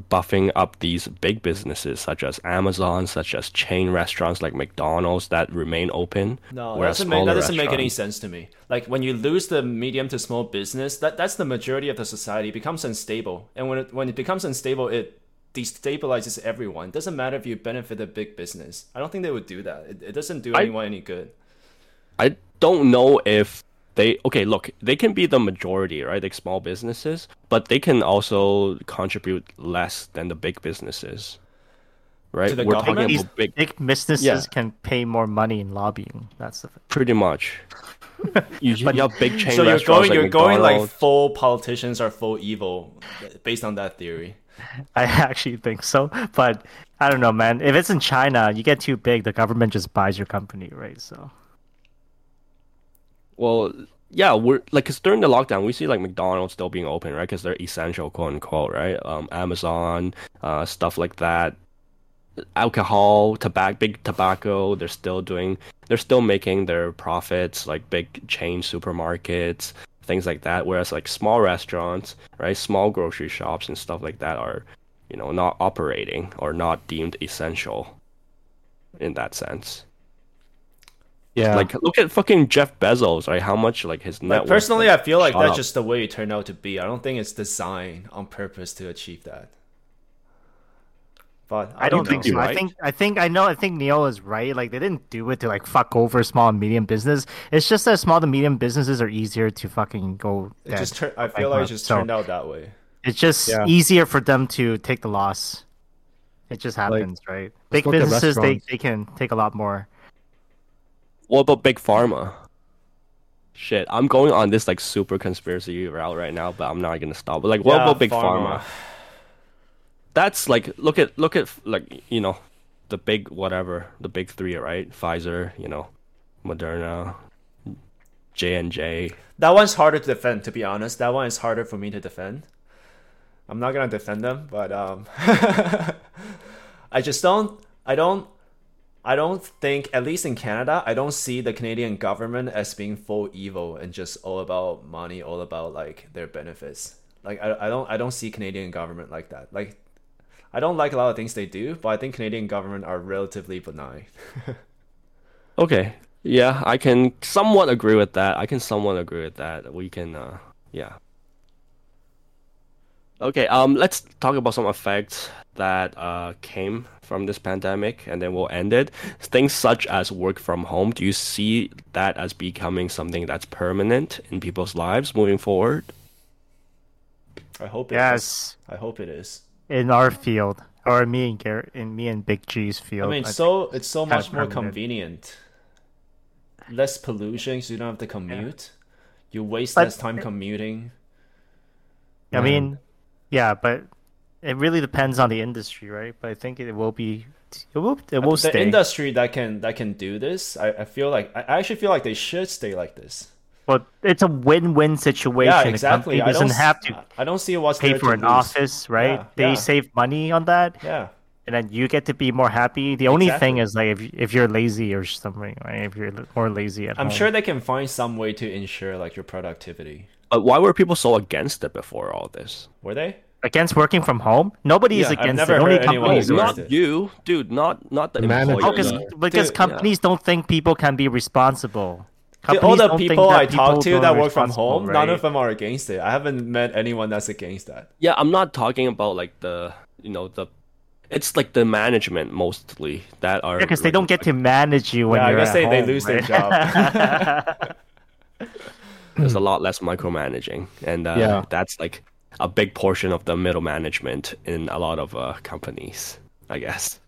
buffing up these big businesses such as Amazon, such as chain restaurants like McDonald's that remain open. No, that doesn't, make, that doesn't make any sense to me. Like when you lose the medium to small business, that that's the majority of the society it becomes unstable, and when it, when it becomes unstable, it destabilizes everyone. It doesn't matter if you benefit a big business. I don't think they would do that. It, it doesn't do I, anyone any good. I don't know if they okay look they can be the majority right like small businesses but they can also contribute less than the big businesses right? To the We're government? talking about big, big businesses Yeah. can pay more money in lobbying. That's the thing. pretty much. you, you have big chain So you're restaurants going, like you're going like full politicians are full evil, based on that theory. I actually think so, but I don't know, man. If it's in China, you get too big, the government just buys your company, right? So Well, yeah, we're like 'cause during the lockdown, we see like McDonald's still being open, right? Because they're essential, quote unquote, right? Um, Amazon, uh, stuff like that. Alcohol, tobacco, big tobacco, they're still doing, they're still making their profits, like big chain supermarkets, things like that. Whereas like small restaurants, right, small grocery shops and stuff like that are, you know, not operating or not deemed essential in that sense. Yeah. Like, look at fucking Jeff Bezos, right? How much like his net Like, worth, personally, I feel like that's up. just the way it turned out to be. I don't think it's designed on purpose to achieve that. But I, I don't know. think so. you're I think I think I know. I think Neil is right. Like they didn't do it to like fuck over small and medium business. It's just that small to medium businesses are easier to fucking go. It just tur- I feel like it just So- turned out that way. It's just Yeah. easier for them to take the loss. It just happens, right? Big businesses, they, they can take a lot more. What about big pharma? Shit, I'm going on this like super conspiracy route right now, but I'm not gonna stop. But like, what Yeah, about big pharma. pharma? That's like look at look at like you know, the big whatever, the big three, right? Pfizer, you know, Moderna, J and J. That one's harder to defend, to be honest. That one is harder for me to defend. I'm not gonna defend them, but um, I just don't. I don't. I don't think, at least in Canada, I don't see the Canadian government as being full evil and just all about money, all about like their benefits. Like I, I don't I don't see Canadian government like that. Like I don't like a lot of things they do, but I think Canadian government are relatively benign. Okay, yeah, I can somewhat agree with that. I can somewhat agree with that. We can, uh, yeah. Okay, um, let's talk about some effects that uh came from this pandemic, and then we'll end it. Things such as work from home. Do you see that as becoming something that's permanent in people's lives moving forward? I hope it is. Yes, I hope it is. in our field, or me and Garrett, in me and Big G's field. I mean, I so it's so much more permanent. convenient. Less pollution, so you don't have to commute. You waste But- less time commuting. I mean, yeah, but it really depends on the industry, right? But I think it will be, it will, it will the stay. industry that can that can do this, I, I feel like I I actually feel like they should stay like this. but it's a win-win situation. Yeah, exactly. company I doesn't have to I don't see what's pay for an lose. office, right? Yeah, they yeah. save money on that, Yeah, and then you get to be more happy. The only thing is like if if you're lazy or something, right? If you're more lazy at all. I'm home. sure they can find some way to ensure like your productivity. But why were people so against it before all this? Were they? Against working from home. Nobody is Yeah, I've against never it. Only heard anyone companies who's are. not it. you, dude. Not not the, The manager. Oh, because because Dude, companies don't think people can be responsible. The- all the don't people I talk to that work from responsible, home, none of them are against it. I haven't met anyone that's against that. Yeah, I'm not talking about like the you know the it's like the management mostly that are because they don't get to manage you when yeah, you're guess at they, they lose right? their job. there's a lot less micromanaging and uh, Yeah. that's like a big portion of the middle management in a lot of uh, companies i guess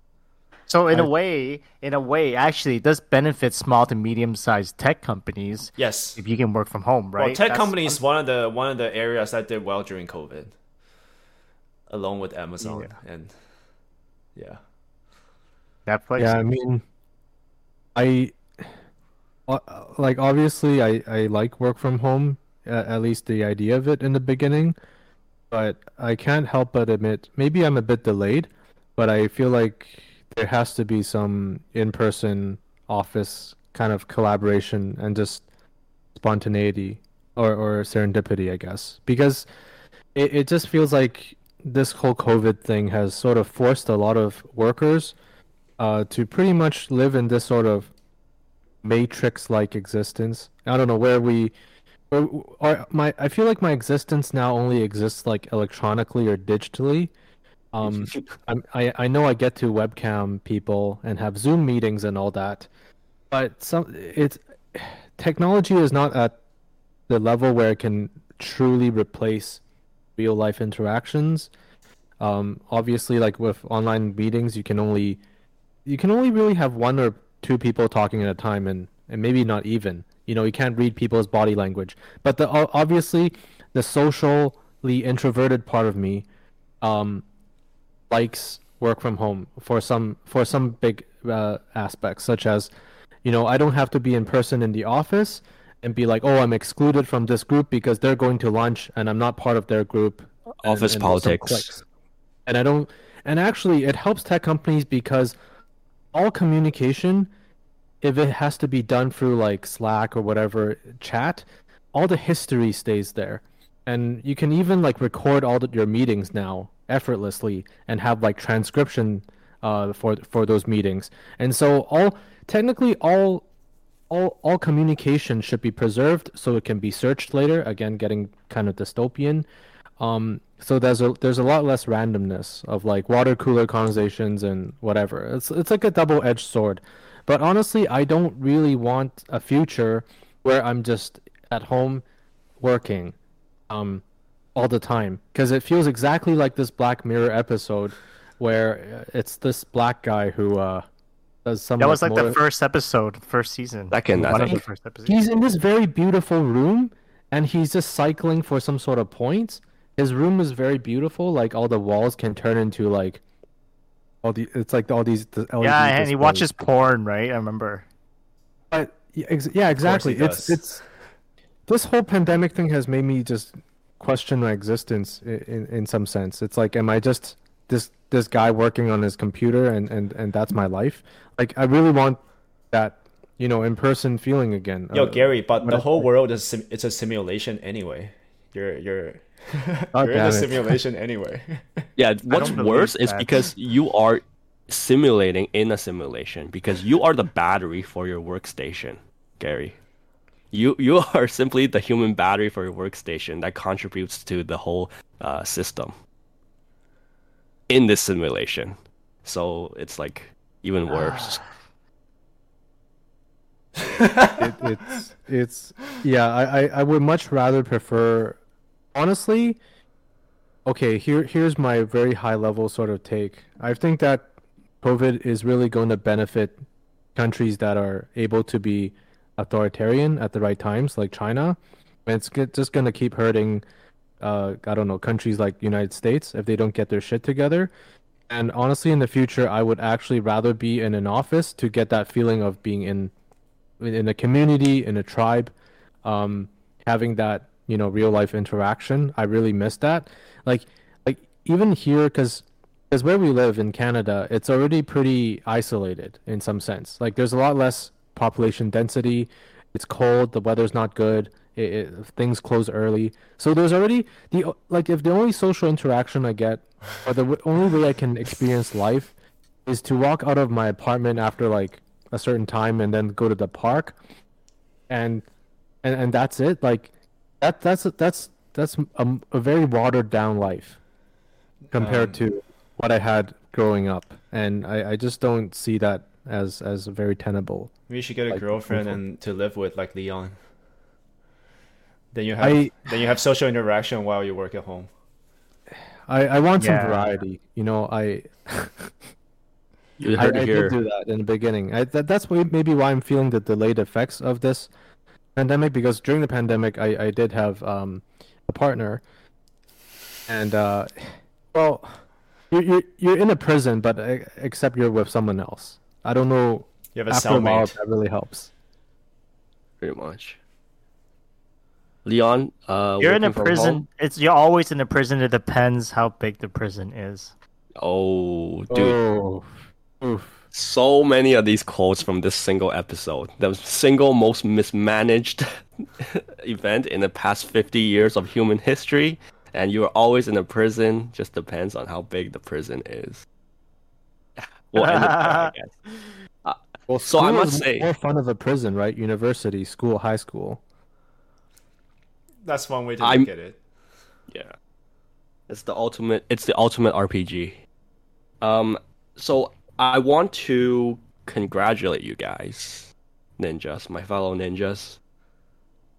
So in a I- way, in a way, actually, it does benefit small to medium-sized tech companies yes. if you can work from home, right? Well, tech That's- companies one of the one of the areas that did well during COVID, along with Amazon and yeah. Netflix. Yeah, I mean, I like obviously I I like work from home at least the idea of it in the beginning, but I can't help but admit maybe I'm a bit delayed, but I feel like there has to be some in-person office kind of collaboration and just spontaneity or or serendipity, I guess, because it it just feels like this whole COVID thing has sort of forced a lot of workers uh, to pretty much live in this sort of matrix-like existence. I don't know where we, or, my. I feel like my existence now only exists like electronically or digitally. Um, I'm, I I know I get to webcam people and have Zoom meetings and all that, but some it's technology is not at the level where it can truly replace real life interactions. Um, obviously, like with online meetings, you can only you can only really have one or two people talking at a time, and and maybe not even. You know, you can't read people's body language. But the obviously, the socially introverted part of me, um, likes work from home for some for some big uh, aspects, such as, you know, I don't have to be in person in the office and be like, oh, I'm excluded from this group because they're going to lunch and I'm not part of their group. Office and some politics. And I don't. And actually, it helps tech companies because all communication, if it has to be done through like Slack or whatever chat, all the history stays there, and you can even like record all the, your meetings now effortlessly and have like transcription uh, for for those meetings. And so all technically all all all communication should be preserved so it can be searched later. Again, getting kind of dystopian. Um, so there's a there's a lot less randomness of like water cooler conversations and whatever. It's it's like a double edged sword. But honestly, I don't really want a future where I'm just at home working um all the time because it feels exactly like this Black Mirror episode where uh, it's this black guy who uh does some That was like more- the first episode, first season. Second, I One of the think. first episodes. he's in this very beautiful room and he's just cycling for some sort of points. His room is very beautiful, like all the walls can turn into like all the it's like all these the LED Yeah, and he displays. watches porn, right? I remember. But yeah, ex- yeah exactly. It's does. it's this whole pandemic thing has made me just question my existence in, in in some sense. It's like am I just this this guy working on his computer and and and that's my life? Like I really want that you know in person feeling again. Yo, Uh, Gary, but what the I- whole world is sim- it's a simulation anyway. You're you're God you're in a simulation anyway. Yeah, what's worse is that. because you are simulating in a simulation because you are the battery for your workstation, Gary. You you are simply the human battery for your workstation that contributes to the whole uh, system in this simulation. So it's like even worse. it, it's it's yeah I, I i would much rather prefer honestly okay here here's my very high level sort of take. I think that covid is really going to benefit countries that are able to be authoritarian at the right times like china. And it's just going to keep hurting uh i don't know countries like united states if they don't get their shit together. And honestly in the future i would actually rather be in an office to get that feeling of being in in a community in a tribe um having that you know real life interaction. I really miss that. Like like even here because because where we live in canada it's already pretty isolated in some sense. Like there's a lot less population density. It's cold. The weather's not good. It, it, things close early. So there's already the like if the only social interaction i get or the only way i can experience life is to walk out of my apartment after like a certain time and then go to the park. And and, and that's it. Like that that's that's that's a, a very watered down life compared Um, to what i had growing up and I, I just don't see that as as very tenable We should get a Like, girlfriend info- and to live with like Leon. Then you have I- then you have social interaction while you work at home. i i want some variety you know i You I, heard I it did do that in the beginning. I, that, that's maybe why I'm feeling the delayed effects of this pandemic because during the pandemic I, I did have um, a partner, and uh, well, you're, you're you're in a prison, but uh, except you're with someone else. I don't know. You have a After a while, that really helps. Pretty much. Leon, uh, You're in a prison. home? It's you're always in a prison. It depends how big the prison is. Oh, dude. Oh, oof. So many of these quotes from this single episode. The single most mismanaged event in the past 50 years of human history. And you're always in a prison. Just depends on how big the prison is. We'll end it there, I guess. Well, So I must is say- more fun of a prison, right? University, school, high school. That's one way to I'm- look at it. Yeah. It's the ultimate it's the ultimate RPG. Um so I want to congratulate you guys, ninjas, my fellow ninjas.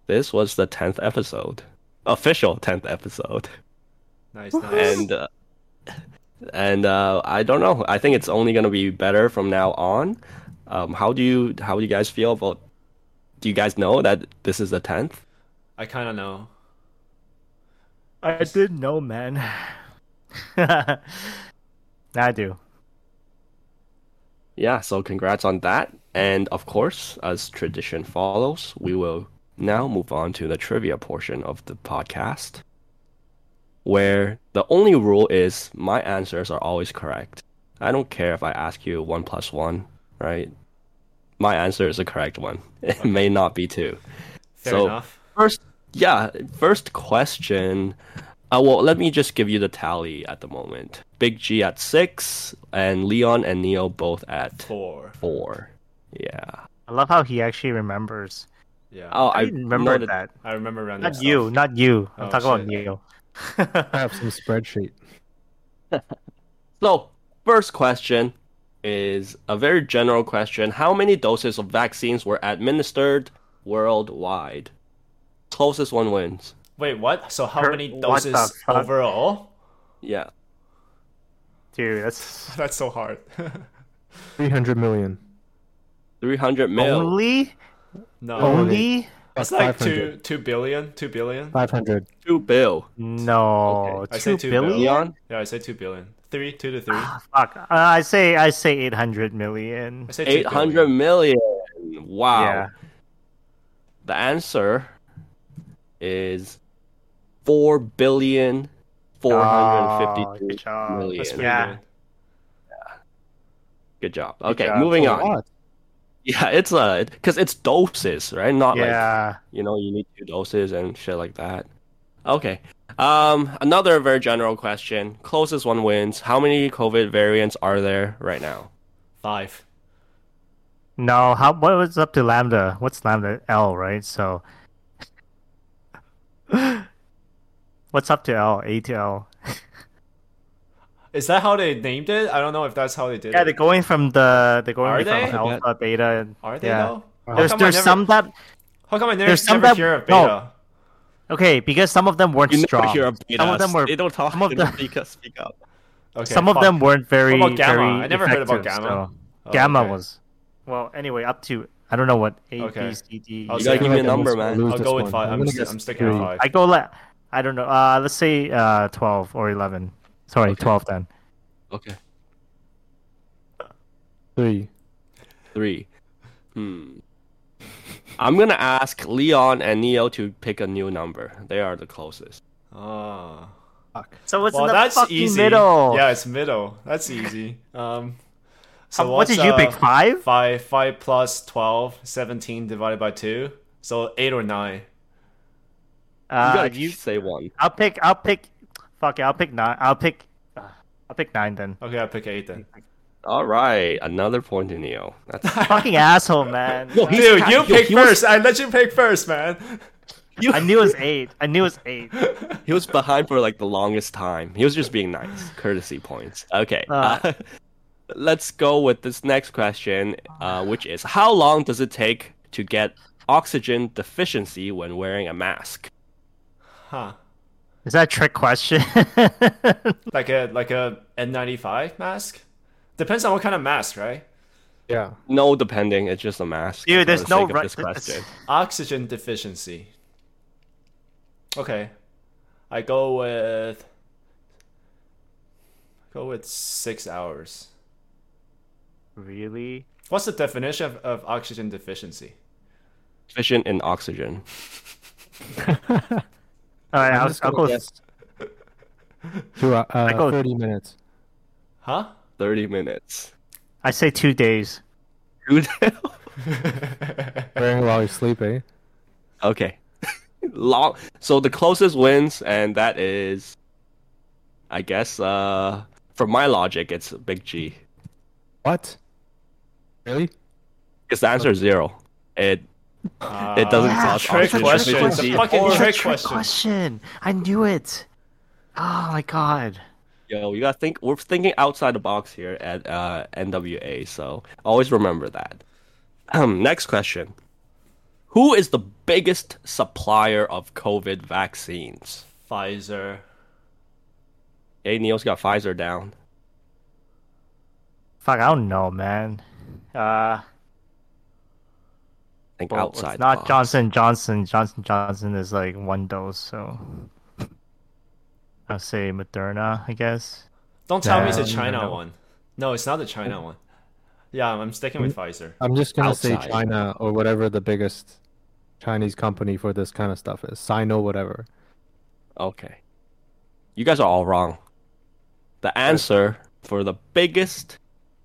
This was the 10th episode. Official 10th episode. Nice, nice. And uh, and uh, I don't know. I think it's only gonna be better from now on. Um, how do you how do you guys feel about? Do you guys know that this is the tenth? I kind of know. I didn't know, man. I do. Yeah, so congrats on that. And of course, as tradition follows, we will now move on to the trivia portion of the podcast, where the only rule is my answers are always correct. I don't care if I ask you one plus one, right? My answer is the correct one. It may not be two. Fair So- enough. First, yeah, first question. Uh, well, let me just give you the tally at the moment. Big G at six, and Leon and Neo both at Four. four. Yeah. I love how he actually remembers. Yeah. Oh, I, I remember noted- that. I remember random Not you, stuff. not you. I'm Oh, talking about. Neo. I have some spreadsheet. So, first question is a very general question. How many doses of vaccines were administered worldwide? Closest one wins. Wait, what? So how Per- many doses overall? Yeah. Dude, that's That's so hard. Three hundred million. Three hundred million. only no. only It's Like like 500. two two billion, two billion. 500. 2 bill. no I two say two billion. Leon? Yeah, I say two billion. Three, two to three. Ah, Fuck. Uh, I say I say eight hundred million. I say two 800 billion. million. Wow. Yeah. The answer is 4 billion Oh, 452 good job. million. That's pretty Yeah. good. Good job. Okay, job. moving on. lot. Yeah, it's a because it's doses, right? Not like Yeah. you know you need two doses and shit like that. Okay. Um, another very general question. Closest one wins. How many COVID variants are there right now? Five. No. How? What was up to lambda? What's lambda? L, right? So. What's up to L? A to L. Is that how they named it? I don't know if that's how they did Yeah, it. Yeah, they're going from the they're going Are from they? alpha, beta, and Are they yeah. though? How There's there's never- some that How come I never, there's some never that- hear of no. beta? okay because some of them weren't You strong. hear of Some of them were They don't talk. some of they don't them- speak, speak up. Okay, some of them weren't very What about Gamma? very I never heard about Gamma. so- Oh, Gamma okay. was well anyway up to I don't know what A Okay. B C D. I'll You gotta give me a I'm number, man. I'll go with five. I'm, gonna st- guess I'm sticking three. at five. I go let I don't know. Uh, let's say uh twelve or eleven. Sorry, Okay. twelve then. Okay. Three. Three. Hmm. I'm gonna ask Leon and Neo to pick a new number. They are the closest. Ah. So what's well, in the that's fucking easy. middle? Yeah, it's middle. That's easy. Um, so what did you pick? uh, Five? Five. Five plus 12, 17 divided by two. So eight or nine. You Uh, gotta you. say one. I'll pick. I'll pick. Fuck it. I'll pick nine. I'll pick. Uh, I'll pick nine then. Okay, I'll pick eight then. All right, another point to Neo. That's Fucking asshole, man. Yo, he's Dude, ca- you yo, pick he was- first. I let you pick first, man. You... I knew it was eight. I knew it was eight. He was behind for like the longest time. He was just being nice. Courtesy points. Okay. Uh. Uh, let's go with this next question, uh, which is How long does it take to get oxygen deficiency when wearing a mask? Huh. Is that a trick question? Like a like a N95 mask? Depends on what kind of mask, right? Yeah. No, depending. It's just a mask. Dude, there's the no sake right- this question. Oxygen deficiency. Okay. I go with go with six hours. really? What's the definition of, of oxygen deficiency? Deficient in oxygen. All right, I'm I'll, just I'll gonna go. guess. Two, uh, uh, go- 30 minutes. Huh? 30 minutes. I say two days. Dude. Wearing while you sleep, eh? okay. Long. So the closest wins, and that is, I guess, uh, from my logic, it's Big G. What? Really? Because the answer is zero. It Uh, It doesn't Yeah, cause trick oxygen question. It's a deficiency fucking or- trick Trick question. question. I knew it. Oh my god. Yo, you gotta think. We're thinking outside the box here at uh, NWA, so always remember that. Um, next question: Who is the biggest supplier of COVID vaccines? Pfizer. Hey, Neil's got Pfizer down. Fuck, I don't know, man. Uh, think well, outside. it's not box. Johnson Johnson. Johnson Johnson is like one dose, so I'll say Moderna, I guess. Don't tell me it's a China no. one. No, it's not the China one. Yeah, I'm sticking with Pfizer. I'm just gonna say China or whatever the biggest Chinese company for this kind of stuff is. Sino, whatever. Okay. You guys are all wrong. The answer for the biggest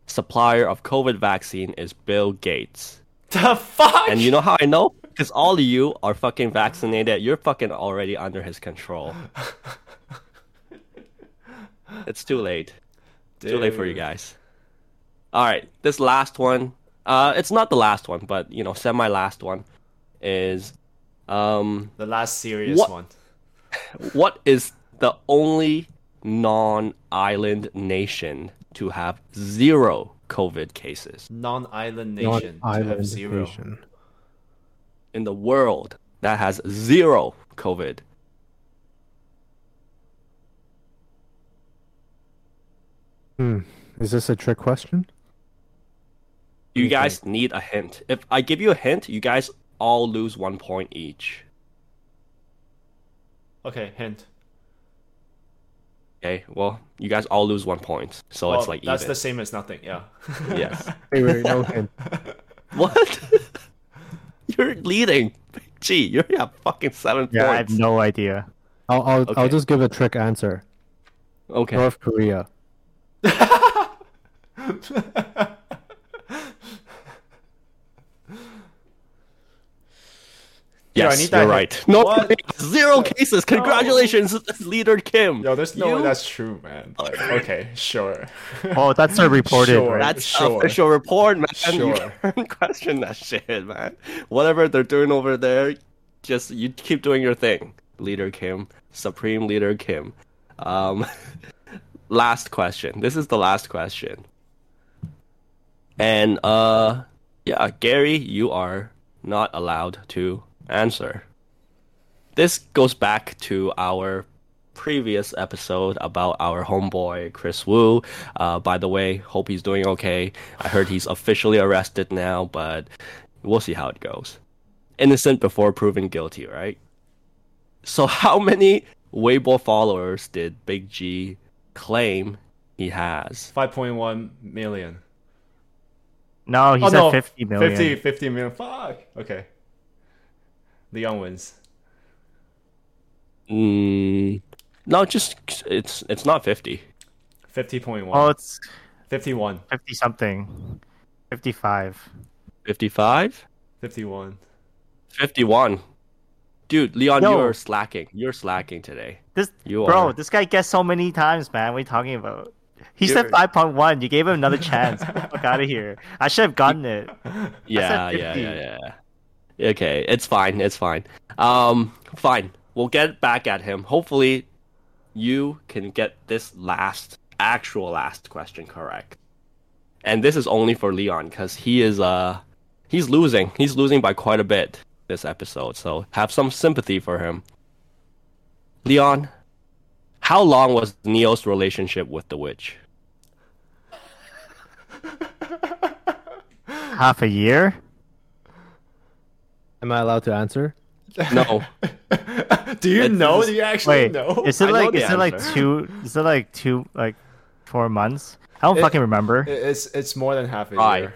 supplier of COVID vaccine is Bill Gates. The fuck? And you know how I know? Because all of you are fucking vaccinated. You're fucking already under his control. it's too late. Too late for you guys. All right, this last one. Uh, it's not the last one, but you know, semi last one is, um, The last serious What- one. what is the only non-island nation to have zero COVID cases Non-island Not nation to have zero. nation. in the world that has zero COVID? Hmm. Is this a trick question? You you guys need a hint. If I give you a hint, you guys all lose one point each. Okay, hint. Okay, well, you guys all lose one point, so Well, it's like that's even. the same as nothing. Yeah. Yes. Wait, wait, no hint. What? You're leading. Gee, you already have fucking seven Yeah, I have no idea. I'll I'll, Okay. I'll just give a trick answer. Okay. North Korea. Yo, I Yes, need that you're right. No, What? zero cases. Congratulations, leader Kim. Yo, there's no way that's true, man. Like, okay, sure. Oh, that's a reported. Sure. right? That's Sure. official report, man. You Sure. can't question that shit, man. Whatever they're doing over there, just you keep doing your thing, Leader Kim, Supreme Leader Kim. Um, last question. This is the last question. And uh, yeah, Gary, you are not allowed to answer. This goes back to our previous episode about our homeboy Kris Wu. Uh, by the way, hope he's doing okay. I heard he's officially arrested now, but we'll see how it goes. Innocent before proven guilty, right? So, how many Weibo followers did Big G claim he has? 5.1 million. No, he oh said no, 50 million. 50, 50 million. Fuck. Okay. Leon wins. Mm, no, just it's it's not fifty. 50.1. Oh, it's 51. 50 something. 55. 55? 51. 51. Dude, Leon, Yo. you're slacking. You're slacking today. This You bro, are. this guy guessed so many times, man. What are you talking about? He said You're- 5.1. You gave him another chance. Get the fuck out of here. I should have gotten it. Yeah, yeah, yeah, yeah. Okay, it's fine. It's fine. Um, fine. We'll get back at him. Hopefully, you can get this last, actual last question correct. And this is only for Leon because he is uh, he's losing. He's losing by quite a bit this episode. So have some sympathy for him. Leon, how long was Neo's relationship with the witch? Half a year? Am I allowed to answer? No. Do you It's- know? it's- Do you actually Wait, know? is it I know like the is it like answer. two is it like two like four months? I don't It- fucking remember. It's it's more than half a Right. year.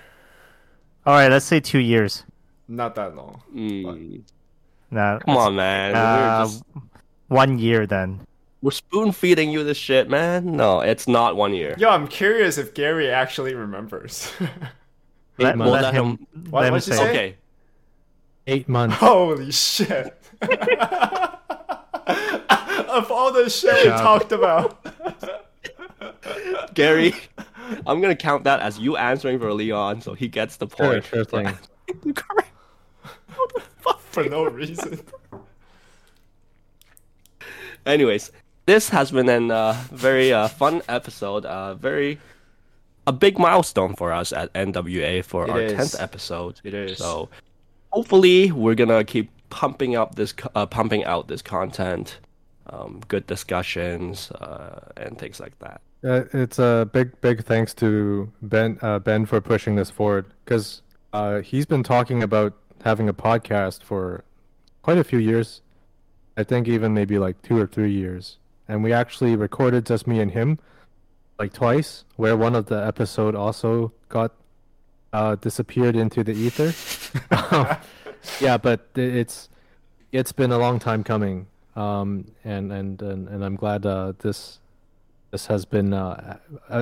Alright, let's say two years. Not that long. Mm, Nah, come on, man. We're Uh, just one year then. We're spoon feeding you this shit, man. No, it's not one year. Yo, I'm curious if Gary actually remembers. Let, months. let Let him, him- What- let him what'd you say. say? Okay. Eight months. Holy shit. of all the shit we talked about. Gary, I'm gonna count that as you answering for Leon, so he gets the point. sure thing. For no reason. Anyways, this has been a uh, very uh, fun episode. Uh, very a big milestone for us at NWA for It our is. tenth episode. It is. So hopefully we're gonna keep pumping up this uh, pumping out this content um, good discussions uh, and things like that. Uh, it's a big, big thanks to Ben uh, Ben for pushing this forward because uh, he's been talking about having a podcast for quite a few years. I think even maybe like two or three years, and we actually recorded just me and him like twice, where one of the episode also got uh, disappeared into the ether. yeah, but it's it's been a long time coming, um, and, and and and I'm glad uh, this this has been uh,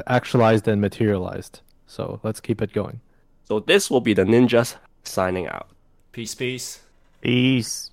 actualized and materialized. So let's keep it going. So this will be the ninjas signing out. Peace, peace. Peace.